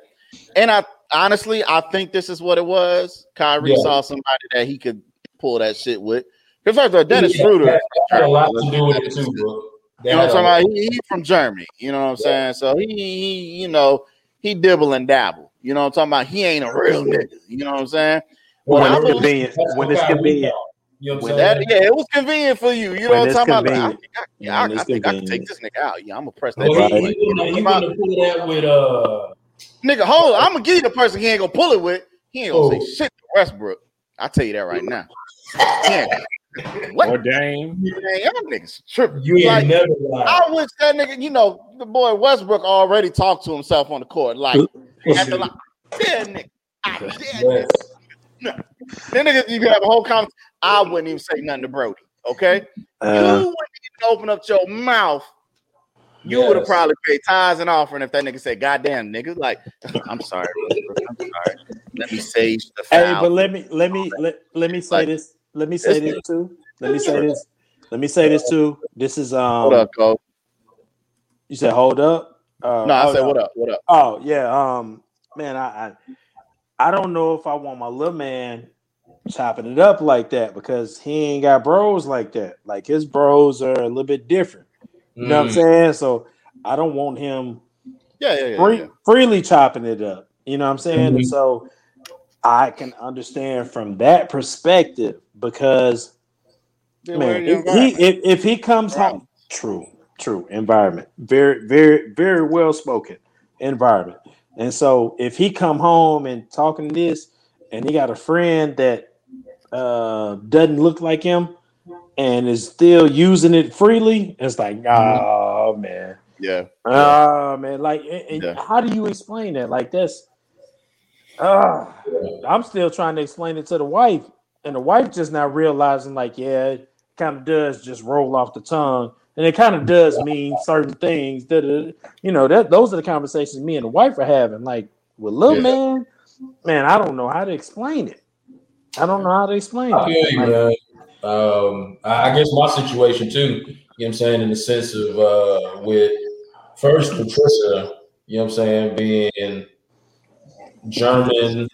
And I honestly, I think this is what it was. Kyrie yeah. saw somebody that he could pull that shit with. Because first of all, Dennis yeah, Schroeder had a lot to do with it too, bro. You know what I'm talking about? He, he, from Germany. You know what I'm saying? So he, he, you know, he dibble and dabble. You know what I'm talking about? He ain't a real nigga. You know what I'm saying? Well, when it's convenient. When it's convenient. You know what I'm? That, yeah, it was convenient for you. You know what I'm talking about? Like, I, yeah, I, I think I can take this nigga out. Yeah, I'm gonna press that. Well, he, he, gonna, he gonna pull that with uh nigga. Hold, on. I'm gonna give you the person he ain't gonna pull it with. He ain't gonna oh. say shit to Westbrook. I tell you that right now. Yeah. What? Or Dame. Man, y'all niggas tripping. You like, never lied. I wish that nigga, you know, the boy Westbrook already talked to himself on the court. Like, at the line, yeah, nigga. I dare yes. No. Then niggas, you can have a whole conversation. I wouldn't even say nothing to Brodie. Okay, uh, you wouldn't even open up your mouth. You yes. would have probably paid tithes and offering if that nigga said, "God damn, nigga!" Like, I'm sorry, I'm sorry. Let me sage the foul. Hey, but let me let me let, let me say like, this. Let me say this too. Let me say this. Let me say this too. This is um. Hold up, Cole. You said hold up. Uh, no, I said what up. What up? Oh yeah. Um, man, I, I I don't know if I want my little man chopping it up like that because he ain't got bros like that. Like his bros are a little bit different. You mm. know what I'm mm. saying? So I don't want him yeah, yeah, yeah, free, yeah, freely chopping it up. You know what I'm saying? Mm-hmm. And so I can understand from that perspective because man, if he if, if he comes home, true, true environment, very, very, very well spoken environment. And so if he come home and talking this, and he got a friend that uh, doesn't look like him and is still using it freely, it's like, oh man, yeah, oh man, like, Yeah. how do you explain that? Like this, uh, I'm still trying to explain it to the wife, and the wife just not realizing, like, yeah, it kind of does just roll off the tongue, and it kind of does mean certain things. That uh, you know, that those are the conversations me and the wife are having. Like with little Yeah. man, man, I don't know how to explain it. I don't know how to explain I feel it. you, man. Um, I I guess my situation too, you know what I'm saying, in the sense of uh, with first Patricia, you know what I'm saying, being German,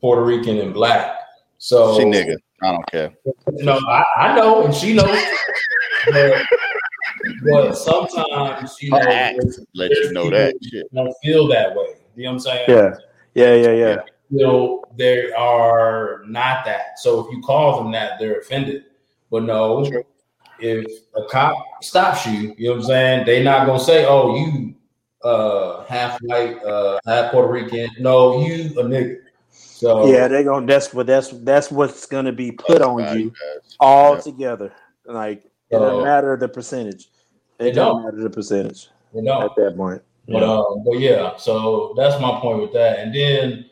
Puerto Rican, and black. So she nigga. I don't care. No, I, I know, and she knows. but, but sometimes, you know, Her let you know that shit. don't feel that way. You know what I'm saying? yeah, yeah, yeah, yeah. You know, they are not that. So if you call them that, they're offended. But no, True. if a cop stops you, you know what I'm saying? They're not gonna say, "Oh, you uh half white, uh half Puerto Rican." No, you a nigga. So Yeah, they're gonna that's what that's that's what's gonna be put on Right, you guys. all Yeah. together. Like it doesn't So- matter the percentage. It It don't don't. matter the percentage you know. at that point. But um, but yeah, so that's my point with that. And then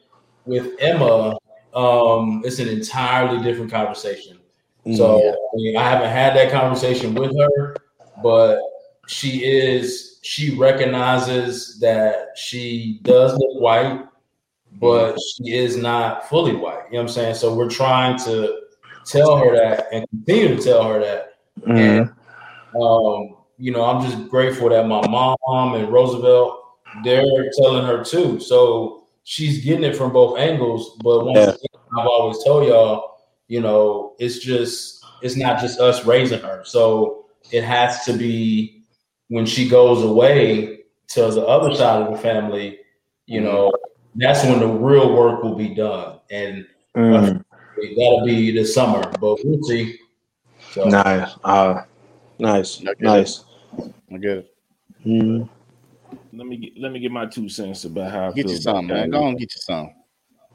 with Emma, um, it's an entirely different conversation. So Mm, I, mean, I haven't had that conversation with her, but she is she recognizes that she does look white, but she is not fully white. You know what I'm saying? So we're trying to tell her that and continue to tell her that. And um, you know, I'm just grateful that my mom and Roosevelt they're telling her too. So she's getting it from both angles. But once Yeah. again, I've always told y'all, you know, it's just it's not just us raising her. So it has to be when she goes away to the other side of the family, you know, that's when the real work will be done. And Mm, that'll be this summer, but we'll see. So nice. Uh, nice. Okay. Nice. I get it. Mm. Let me get, let me get my two cents about how I Get feel you about some, man. Go on, get you some.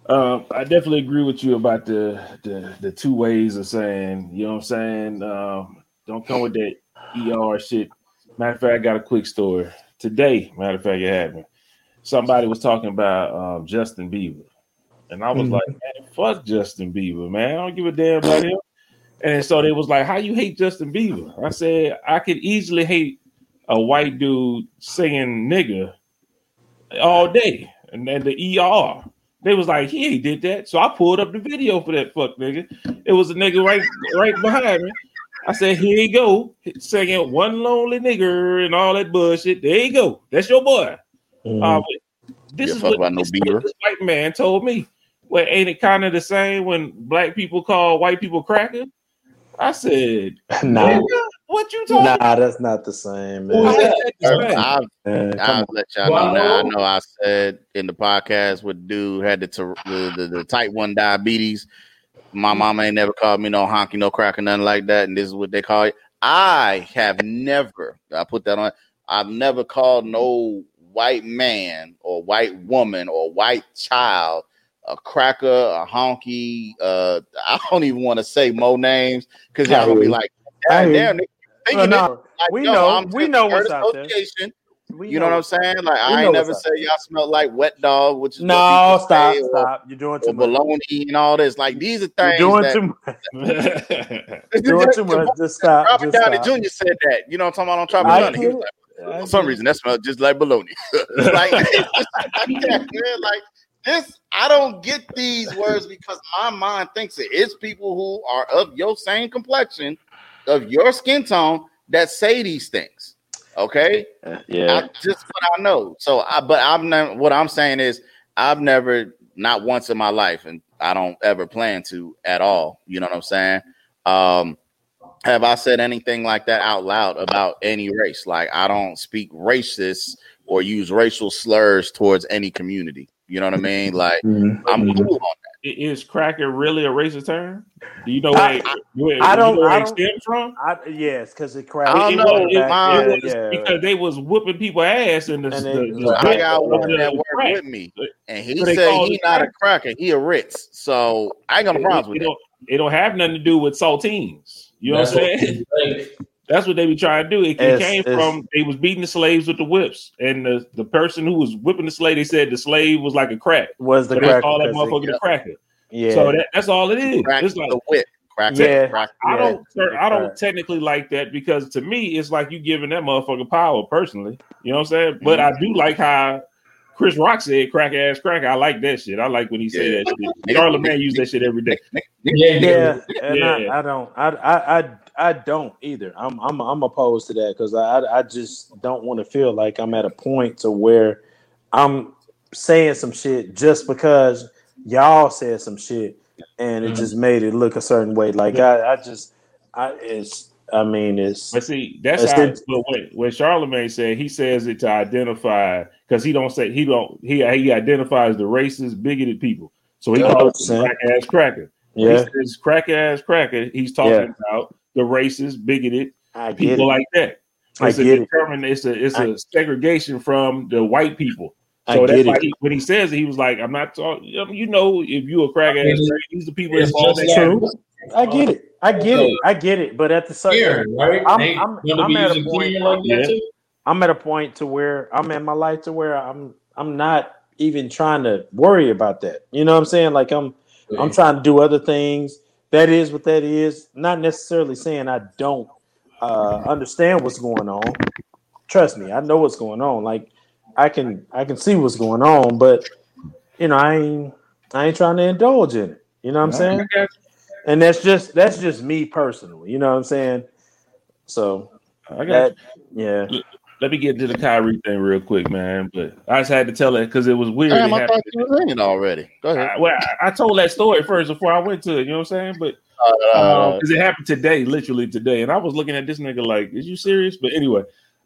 Um, I definitely agree with you about the the, the two ways of saying, you know what I'm saying? Um, don't come with that ER shit. Matter of fact, I got a quick story. Today, matter of fact, it happened. Somebody was talking about um, Justin Bieber. And I was Mhm. like, man, fuck Justin Bieber, man. I don't give a damn about him. And so they was like, how you hate Justin Bieber? I said, I could easily hate a white dude singing nigga all day. And then the ER. They was like, he ain't did that. So I pulled up the video for that fuck nigga. It was a nigga right right behind me. I said, here you go, singing one lonely nigger and all that bullshit. There you go. That's your boy. Mm. Um, this is what, no this is what Bieber. this white man told me. Well, ain't it kind of the same when black people call white people cracker? I said, nah, "Nigga, what you talking nah, that's not the same, man. is that? I've, Man, come I'll let y'all know now. I know I said in the podcast with dude had the, the, the the type one diabetes. My mama ain't never called me no honky, no cracker, nothing like that. And this is what they call it. I have never. I put that on. I've never called no white man or white woman or white child a cracker, a honky. Uh, I don't even want to say more names because y'all gonna be like, I damn, you. nigga, thinking Well, no, like, we yo, know- I'm we know a what's word out there. We You know what I'm saying? Like I ain't never what's say y'all smell like wet dog, which is what No, people stop, say, or- You're doing or too much. baloney and all this. Like these are You're things doing that too much. You're doing too much. Just stop. Robert Just Downey stop. Jr. said that. You know what I'm talking about on I Tropic Thunder. He get was like, I for some reason that smelled just like baloney. like, it's just like that, man. Like this, I don't get these words because my mind thinks it. It's people who are of your same complexion, of your skin tone, that say these things. Okay. Yeah. I, just what I know. So, I, but I'm not. What I'm saying is, I've never, not once in my life, and I don't ever plan to at all. You know what I'm saying? Um, have I said anything like that out loud about any race? Like, I don't speak racist or use racial slurs towards any community. You know what I mean? Like, Mhm. I'm cool on Is cracker really a racist term? Do you know I- where, where, I don't- know where I it don't- stems from? I, yes, because it I don't It know, was- it- my- it was yeah, because they was whooping people ass in the, And the, they- the- that. I got one that work crack. with me. and he said he's not a cracker, he a Ritz. So I ain't gonna problem with it. Don't, it don't have nothing to do with saltines. You know That's what I'm saying? That's what they be trying to do. It, it came from they was beating the slaves with the whips, and the, the person who was whipping the slave, they said the slave was like a crack. Was the so crack? All that motherfucker the cracker. Yeah. So that, that's all it is. Crack it's like the whip. Crack yeah. Crack. I don't. Yeah. I don't technically like that because to me, it's like you giving that motherfucker power. Personally, you know what I'm saying. But mm-hmm. I do like how Chris Rock said "crack ass crack." I like that shit. I like when he said that shit. Charlamagne use that shit every day. Yeah, yeah. And yeah. I, I, don't. I, I I I don't either. I'm I'm I'm opposed to that because I I just don't want to feel like I'm at a point to where I'm saying some shit just because y'all said some shit and it mm-hmm. just made it look a certain way. Like I I just I it's I mean, it's. But see, that's how. But when, when Charlamagne said he says it to identify because he don't say he don't he he identifies the racist, bigoted people. So he calls crack ass cracker. Yeah, he says crack ass cracker. He's talking yeah. about the racist, bigoted people it. like that. It's I get it. It's a it's a segregation from the white people. So I that's why he, when he says it, he was like, "I'm not talking." You know, if you a crack ass, these the people that fall. True. I get it. I get it. I get it. But at the same time, right? I'm, I'm, I'm at a point. Like yeah. I'm at a point to where I'm in my life to where I'm I'm not even trying to worry about that. You know what I'm saying? Like I'm yeah. I'm trying to do other things. That is what that is. Not necessarily saying I don't uh, understand what's going on. Trust me, I know what's going on. Like I can I can see what's going on, but you know I ain't I ain't trying to indulge in it. You know what I'm saying? and that's just that's just me personally. You know what I'm saying? So I got that, yeah. Let me get to the Kyrie thing real quick, man. But I just had to tell it because it was weird. Damn, I thought you were in it already. Go ahead. I, well, I, I, told that story first before I went to it. You know what I'm saying? But because uh, um, it happened today, literally today, and I was looking at this nigga like, "Is you serious?" But anyway,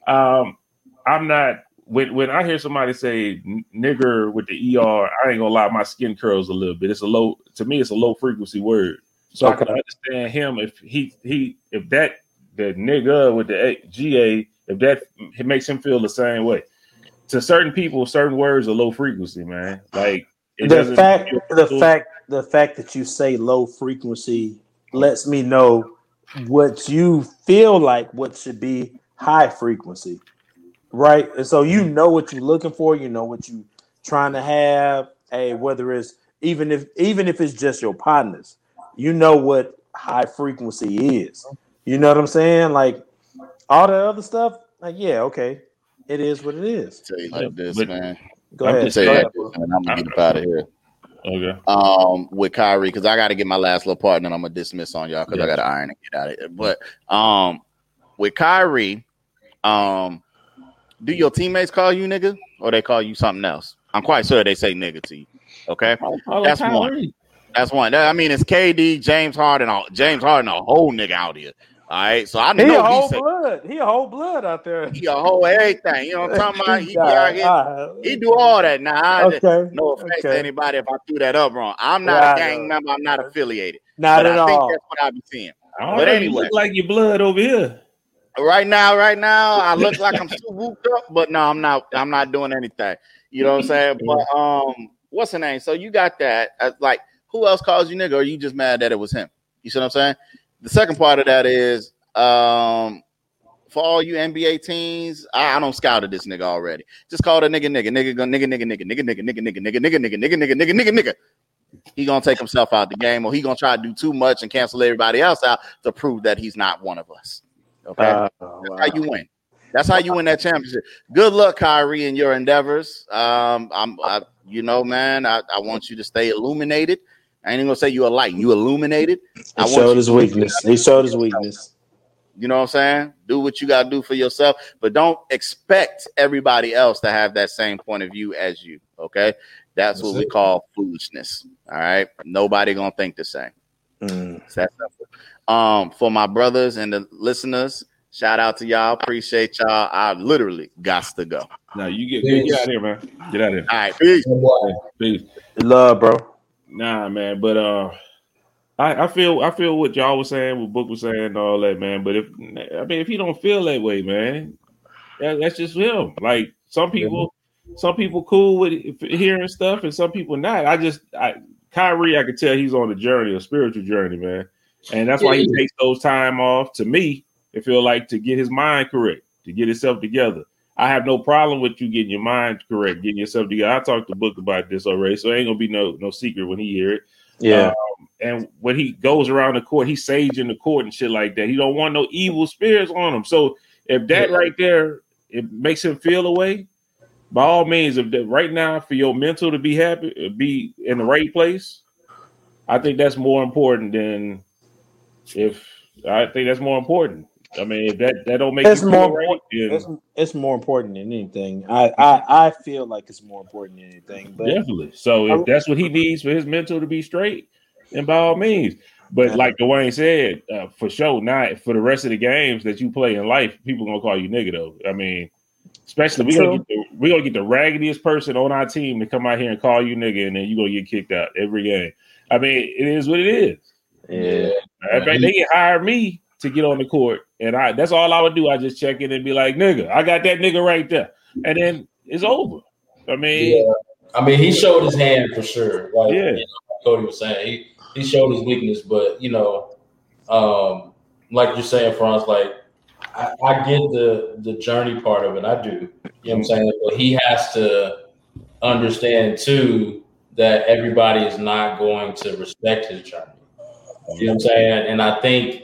um, I'm not. When when I hear somebody say "nigger" with the er, I ain't gonna lie, my skin curls a little bit. It's a low to me. It's a low frequency word. So. I can understand him if he he if that the nigga with the GA if that it makes him feel the same way. To certain people, certain words are low frequency, man. Like the fact the fact the fact that you say low frequency lets me know what you feel like what should be high frequency. Right. And so you know what you're looking for, you know what you're trying to have. Hey, whether it's even if even if it's just your partners you know what high frequency is. You know what I'm saying? Like all that other stuff, like yeah, okay, it is what it is. Tell you like this, but, man. Go I'm ahead. Say go ahead, and I'm gonna get out of here. Okay. Um, with Kyrie, because I got to get my last little part, and then I'm gonna dismiss on y'all because yeah. I got to iron and get out of here. But um, with Kyrie, um, do your teammates call you nigga, or they call you something else? I'm quite sure they say nigga to you. Okay, that's one. That's one. I mean, it's KD, James Harden, all, James Harden, a whole nigga out here. All right, so I know he a whole blood. He a whole blood out there. He a whole everything. You know what I'm talking about? He, out here, he do all that. Now, okay. no offense okay. to anybody if I threw that up wrong. I'm not yeah, a gang member. I'm not affiliated. Not at I all. think that's what I be seeing. I but anyway, look like your blood over here. Right now, right now, I look like I'm still whooped up, but no, I'm not. I'm not doing anything. You know what I'm saying? But um, what's the name? So you got that? Uh, like who else calls you nigga? Or are you just mad that it was him? You see what I'm saying? The second part of that is um for all you NBA teams, I, I don't scout this nigga already. Just call the nigga nigga nigga nigga nigga nigga nigga nigga nigga nigga nigga nigga nigga nigga nigga nigga nigga nigga. He gonna take himself out the game, or he gonna try to do too much and cancel everybody else out to prove that he's not one of us. Okay, uh, that's wow. how you win. That's how you win that championship. Good luck, Kyrie, in your endeavors. Um, I'm, I, you know, man, I, I want you to stay illuminated. I ain't gonna say you a light. You illuminated. He showed his weakness. He showed his weakness. You know what I'm saying? Do what you gotta do for yourself, but don't expect everybody else to have that same point of view as you. Okay, that's, that's what it. we call foolishness. All right, nobody gonna think the same. Mm. It's. Um, for my brothers and the listeners, shout out to y'all. Appreciate y'all. I literally got to go. No, you get, get out of here, man. Get out of here. All right, peace. Peace. Love, bro. Nah, man, but uh, I, I feel I feel what y'all was saying, what Book was saying, and all that, man. But if I mean, if he don't feel that way, man, that, that's just him. Like some people, some people cool with hearing stuff, and some people not. I just, I Kyrie, I could tell he's on a journey, a spiritual journey, man, and that's why he takes those time off. To me, it feel like to get his mind correct, to get himself together. I have no problem with you getting your mind correct, getting yourself together. I talked to Book about this already, so it ain't gonna be no no secret when he hear it. Yeah. Um, and when he goes around the court, he's saging the court and shit like that. He don't want no evil spirits on him. So if that yeah. right there it makes him feel away, by all means, if that right now for your mental to be happy, be in the right place, I think that's more important than if I think that's more important. I mean, that that don't make it's more right, it's, it's, more important than anything. I, I I feel like it's more important than anything. But definitely. So if that's what he needs for his mental to be straight, then by all means. But like Dwayne said, uh, for sure, not for the rest of the games that you play in life, people gonna call you nigga though. I mean, especially we gonna get the, we gonna get the raggediest person on our team to come out here and call you nigga, and then you gonna get kicked out every game. I mean, it is what it is. Yeah. In fact, they can hire me to get on the court, and I that's all I would do. I just check in and be like, "Nigga, I got that nigga right there," and then it's over. I mean, yeah. I mean, he showed his hand for sure. Like, yeah, you know, Cody was saying, he he showed his weakness, but you know, um, like you're saying, Franz, like I, I, get the the journey part of it. I do. You know what I'm saying? But he has to understand too that everybody is not going to respect his journey. You know what I'm saying? And I think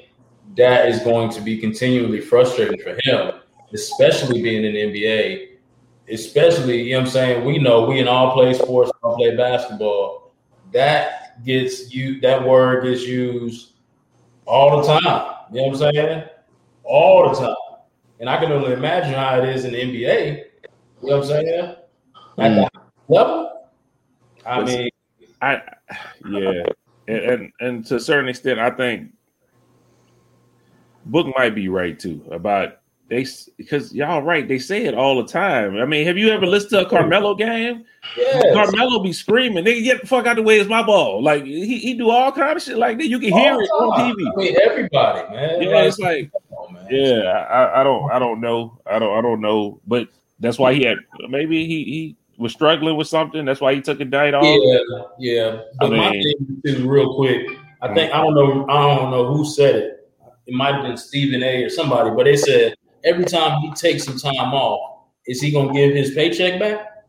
that is going to be continually frustrating for him, especially being in the NBA. Especially, you know what I'm saying? We know we in all play sports, all play basketball. That gets you that word gets used all the time. You know what I'm saying? All the time. And I can only imagine how it is in the NBA. You know what I'm saying? At mm. that level. I mean I yeah. And, and and to a certain extent, I think Book might be right too about they because y'all right. They say it all the time. I mean, have you ever listened to a Carmelo game? Yes. Carmelo be screaming, "Nigga, get the fuck out the way! It's my ball!" Like he, he do all kind of shit like that. You can hear it on TV. I mean, everybody, man. Yeah, like, it's like, on, yeah, I, I don't, I don't know, I don't, I don't know, but that's why he had maybe he he was struggling with something. That's why he took a night off. Yeah, yeah. But I mean, my thing is real quick. I think I don't know. I don't know who said it it might have been Stephen A. or somebody, but they said every time he takes some time off, is he gonna give his paycheck back?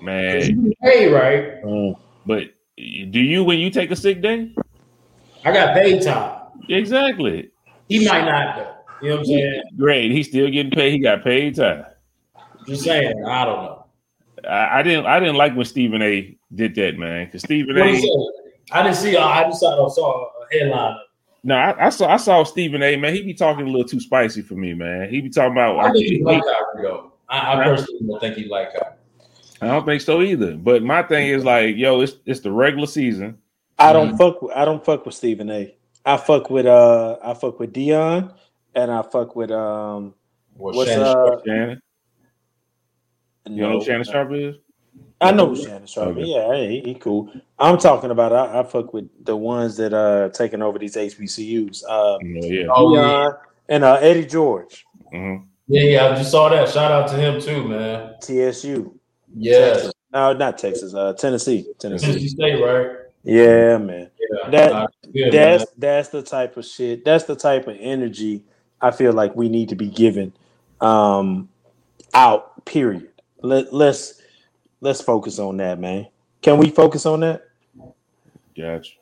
Man, hey, right? Uh, but do you when you take a sick day? I got paid time. Exactly. He might not though. You know what I'm saying? Great. He's still getting paid. He got paid time. Just saying. I don't know. I, I didn't. I didn't like when Stephen A. did that, man. Because Stephen A. I didn't see. I just saw, saw a headline. No, I, I, saw. I saw Stephen A. Man, he be talking a little too spicy for me, man. He be talking about. I think he like Kyrie. I, I personally don't think he like Kyrie. I don't think so either. But my thing is like, yo, it's it's the regular season. I don't mm-hmm. fuck. With, I don't fuck with Stephen A. I fuck with uh. I fuck with Deion, and I fuck with um. What's, what's Shannon uh? Shannon? You know who Shannon Sharpe is? I know who Shannon Sharpe. Okay. Yeah, he, he, cool. I'm talking about. I, I, fuck with the ones that are taking over these HBCUs. Uh, yeah, oh, yeah. and uh, Eddie George. Mm-hmm. Yeah, yeah, I just saw that. Shout out to him too, man. TSU. Yes. No, not Texas. Uh, Tennessee. Tennessee. Tennessee State, right? Yeah, man. Yeah, that good, that's man. that's the type of shit. That's the type of energy I feel like we need to be given um, out. Period. Let let's let's focus on that, man. Can we focus on that? Gotcha.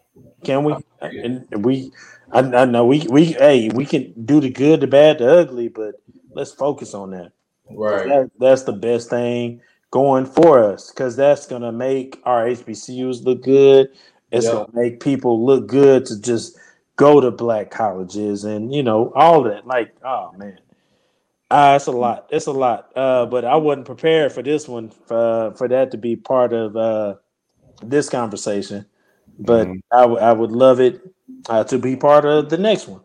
Can we? And we, I, I know we, we, hey, we can do the good, the bad, the ugly, but let's focus on that. Right. That, that's the best thing going for us because that's gonna make our HBCUs look good. It's yep. gonna make people look good to just go to black colleges and you know all that. Like, oh man, uh, it's a lot. It's a lot. Uh, but I wasn't prepared for this one for for that to be part of uh, this conversation. But mm-hmm. I, w- I would love it uh, to be part of the next one.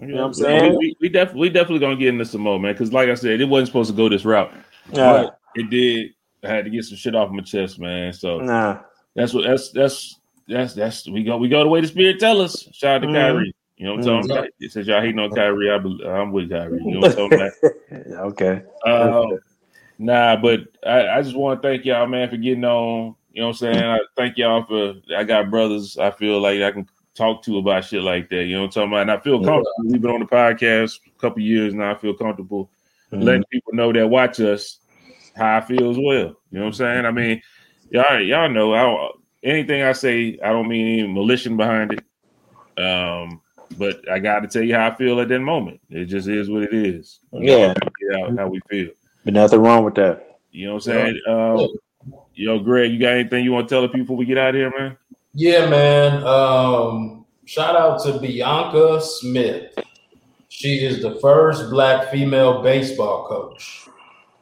You know what I'm saying? We, we, definitely we definitely gonna get into some more, man. Because like I said, it wasn't supposed to go this route, but it did. I had to get some shit off my chest, man. So nah, that's what that's that's that's that's we go we go the way the spirit tell us. Shout out to mm-hmm. Kyrie. You know what I'm mm-hmm. talking about? Since y'all hating on Kyrie, I, am with Kyrie. You know what I'm talking about? okay. Uh, nah, but I, I just want to thank y'all, man, for getting on. You know what I'm saying? I thank y'all for. I got brothers. I feel like I can talk to about shit like that. You know what I'm talking about? And I feel comfortable. Yeah. We've been on the podcast a couple years now. I feel comfortable mm-hmm. letting people know that watch us how I feel as well. You know what I'm saying? I mean, y'all, y'all know I, anything I say, I don't mean any malicious behind it. Um, but I got to tell you how I feel at that moment. It just is what it is. Yeah, get out how we feel. But nothing wrong with that. You know what I'm saying? Um, yo, Greg, you got anything you want to tell the people we get out of here, man? Yeah, man. Um, shout out to Bianca Smith. She is the first black female baseball coach.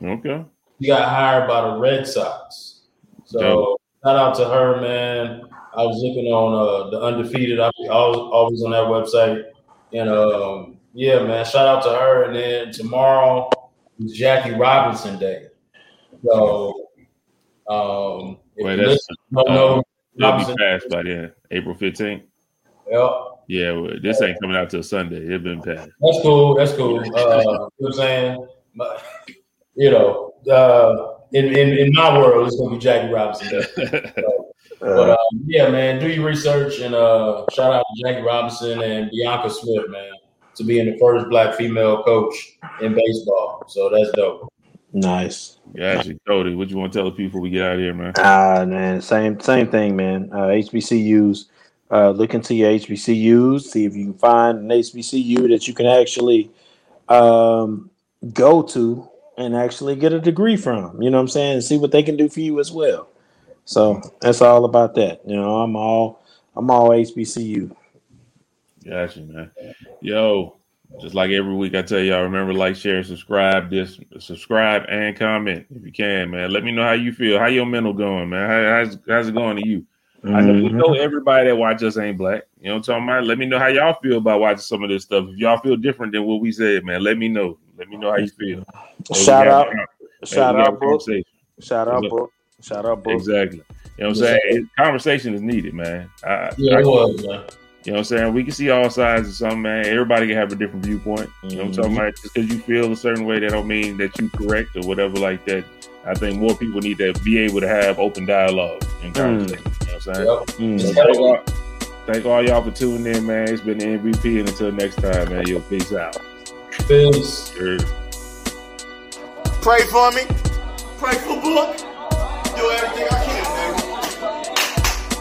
Okay. She got hired by the Red Sox. So Dope. shout out to her, man. I was looking on uh, the undefeated. I was always on that website, and um, yeah, man. Shout out to her. And then tomorrow is Jackie Robinson Day. So, um, Wait, that's don't know, it'll be passed by then, April fifteenth. Yep. Yeah, well, this ain't coming out till Sunday. It's been passed. That's cool. That's cool. Uh, you know what I'm saying? But, you know, uh, in, in, in my world, it's gonna be Jackie Robinson. so, but um, yeah, man, do your research and uh, shout out to Jackie Robinson and Bianca Smith, man, to being the first black female coach in baseball. So that's dope. Nice. Gotcha, Cody. What you want to tell the people we get out of here, man? Ah, uh, man, same same thing, man. Uh, HBCUs. Uh, look into your HBCUs. See if you can find an HBCU that you can actually um, go to and actually get a degree from. You know what I'm saying? And see what they can do for you as well. So that's all about that. You know, I'm all I'm all HBCU. Gotcha, man. Yo, just like every week, I tell y'all, remember like, share, subscribe. This, subscribe and comment if you can, man. Let me know how you feel. How your mental going, man? How, how's, how's it going to you? Mm-hmm. I know we know mm-hmm. everybody that watch us ain't black. You know what I'm talking about? Let me know how y'all feel about watching some of this stuff. If y'all feel different than what we said, man, let me know. Let me know how you feel. Shout out, shout out, book. Shout out, book. Shout out, bro. Exactly. You know what I'm saying? Conversation is needed, man. I, yeah, I, it was, man. You know what I'm saying? We can see all sides of something, man. Everybody can have a different viewpoint. You know what I'm talking mm-hmm. about? Just because you feel a certain way, that don't mean that you correct or whatever like that. I think more people need to be able to have open dialogue and mm. conversation. Mm. You know what I'm saying? Yep. Mm. So thank, all, thank all y'all for tuning in, man. It's been the MVP, and until next time, man. Yo, peace out. Peace. Sure. Pray for me. Pray for Book do everything I can.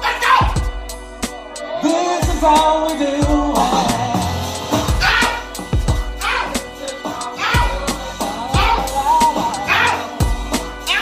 Let's go! This is all we do.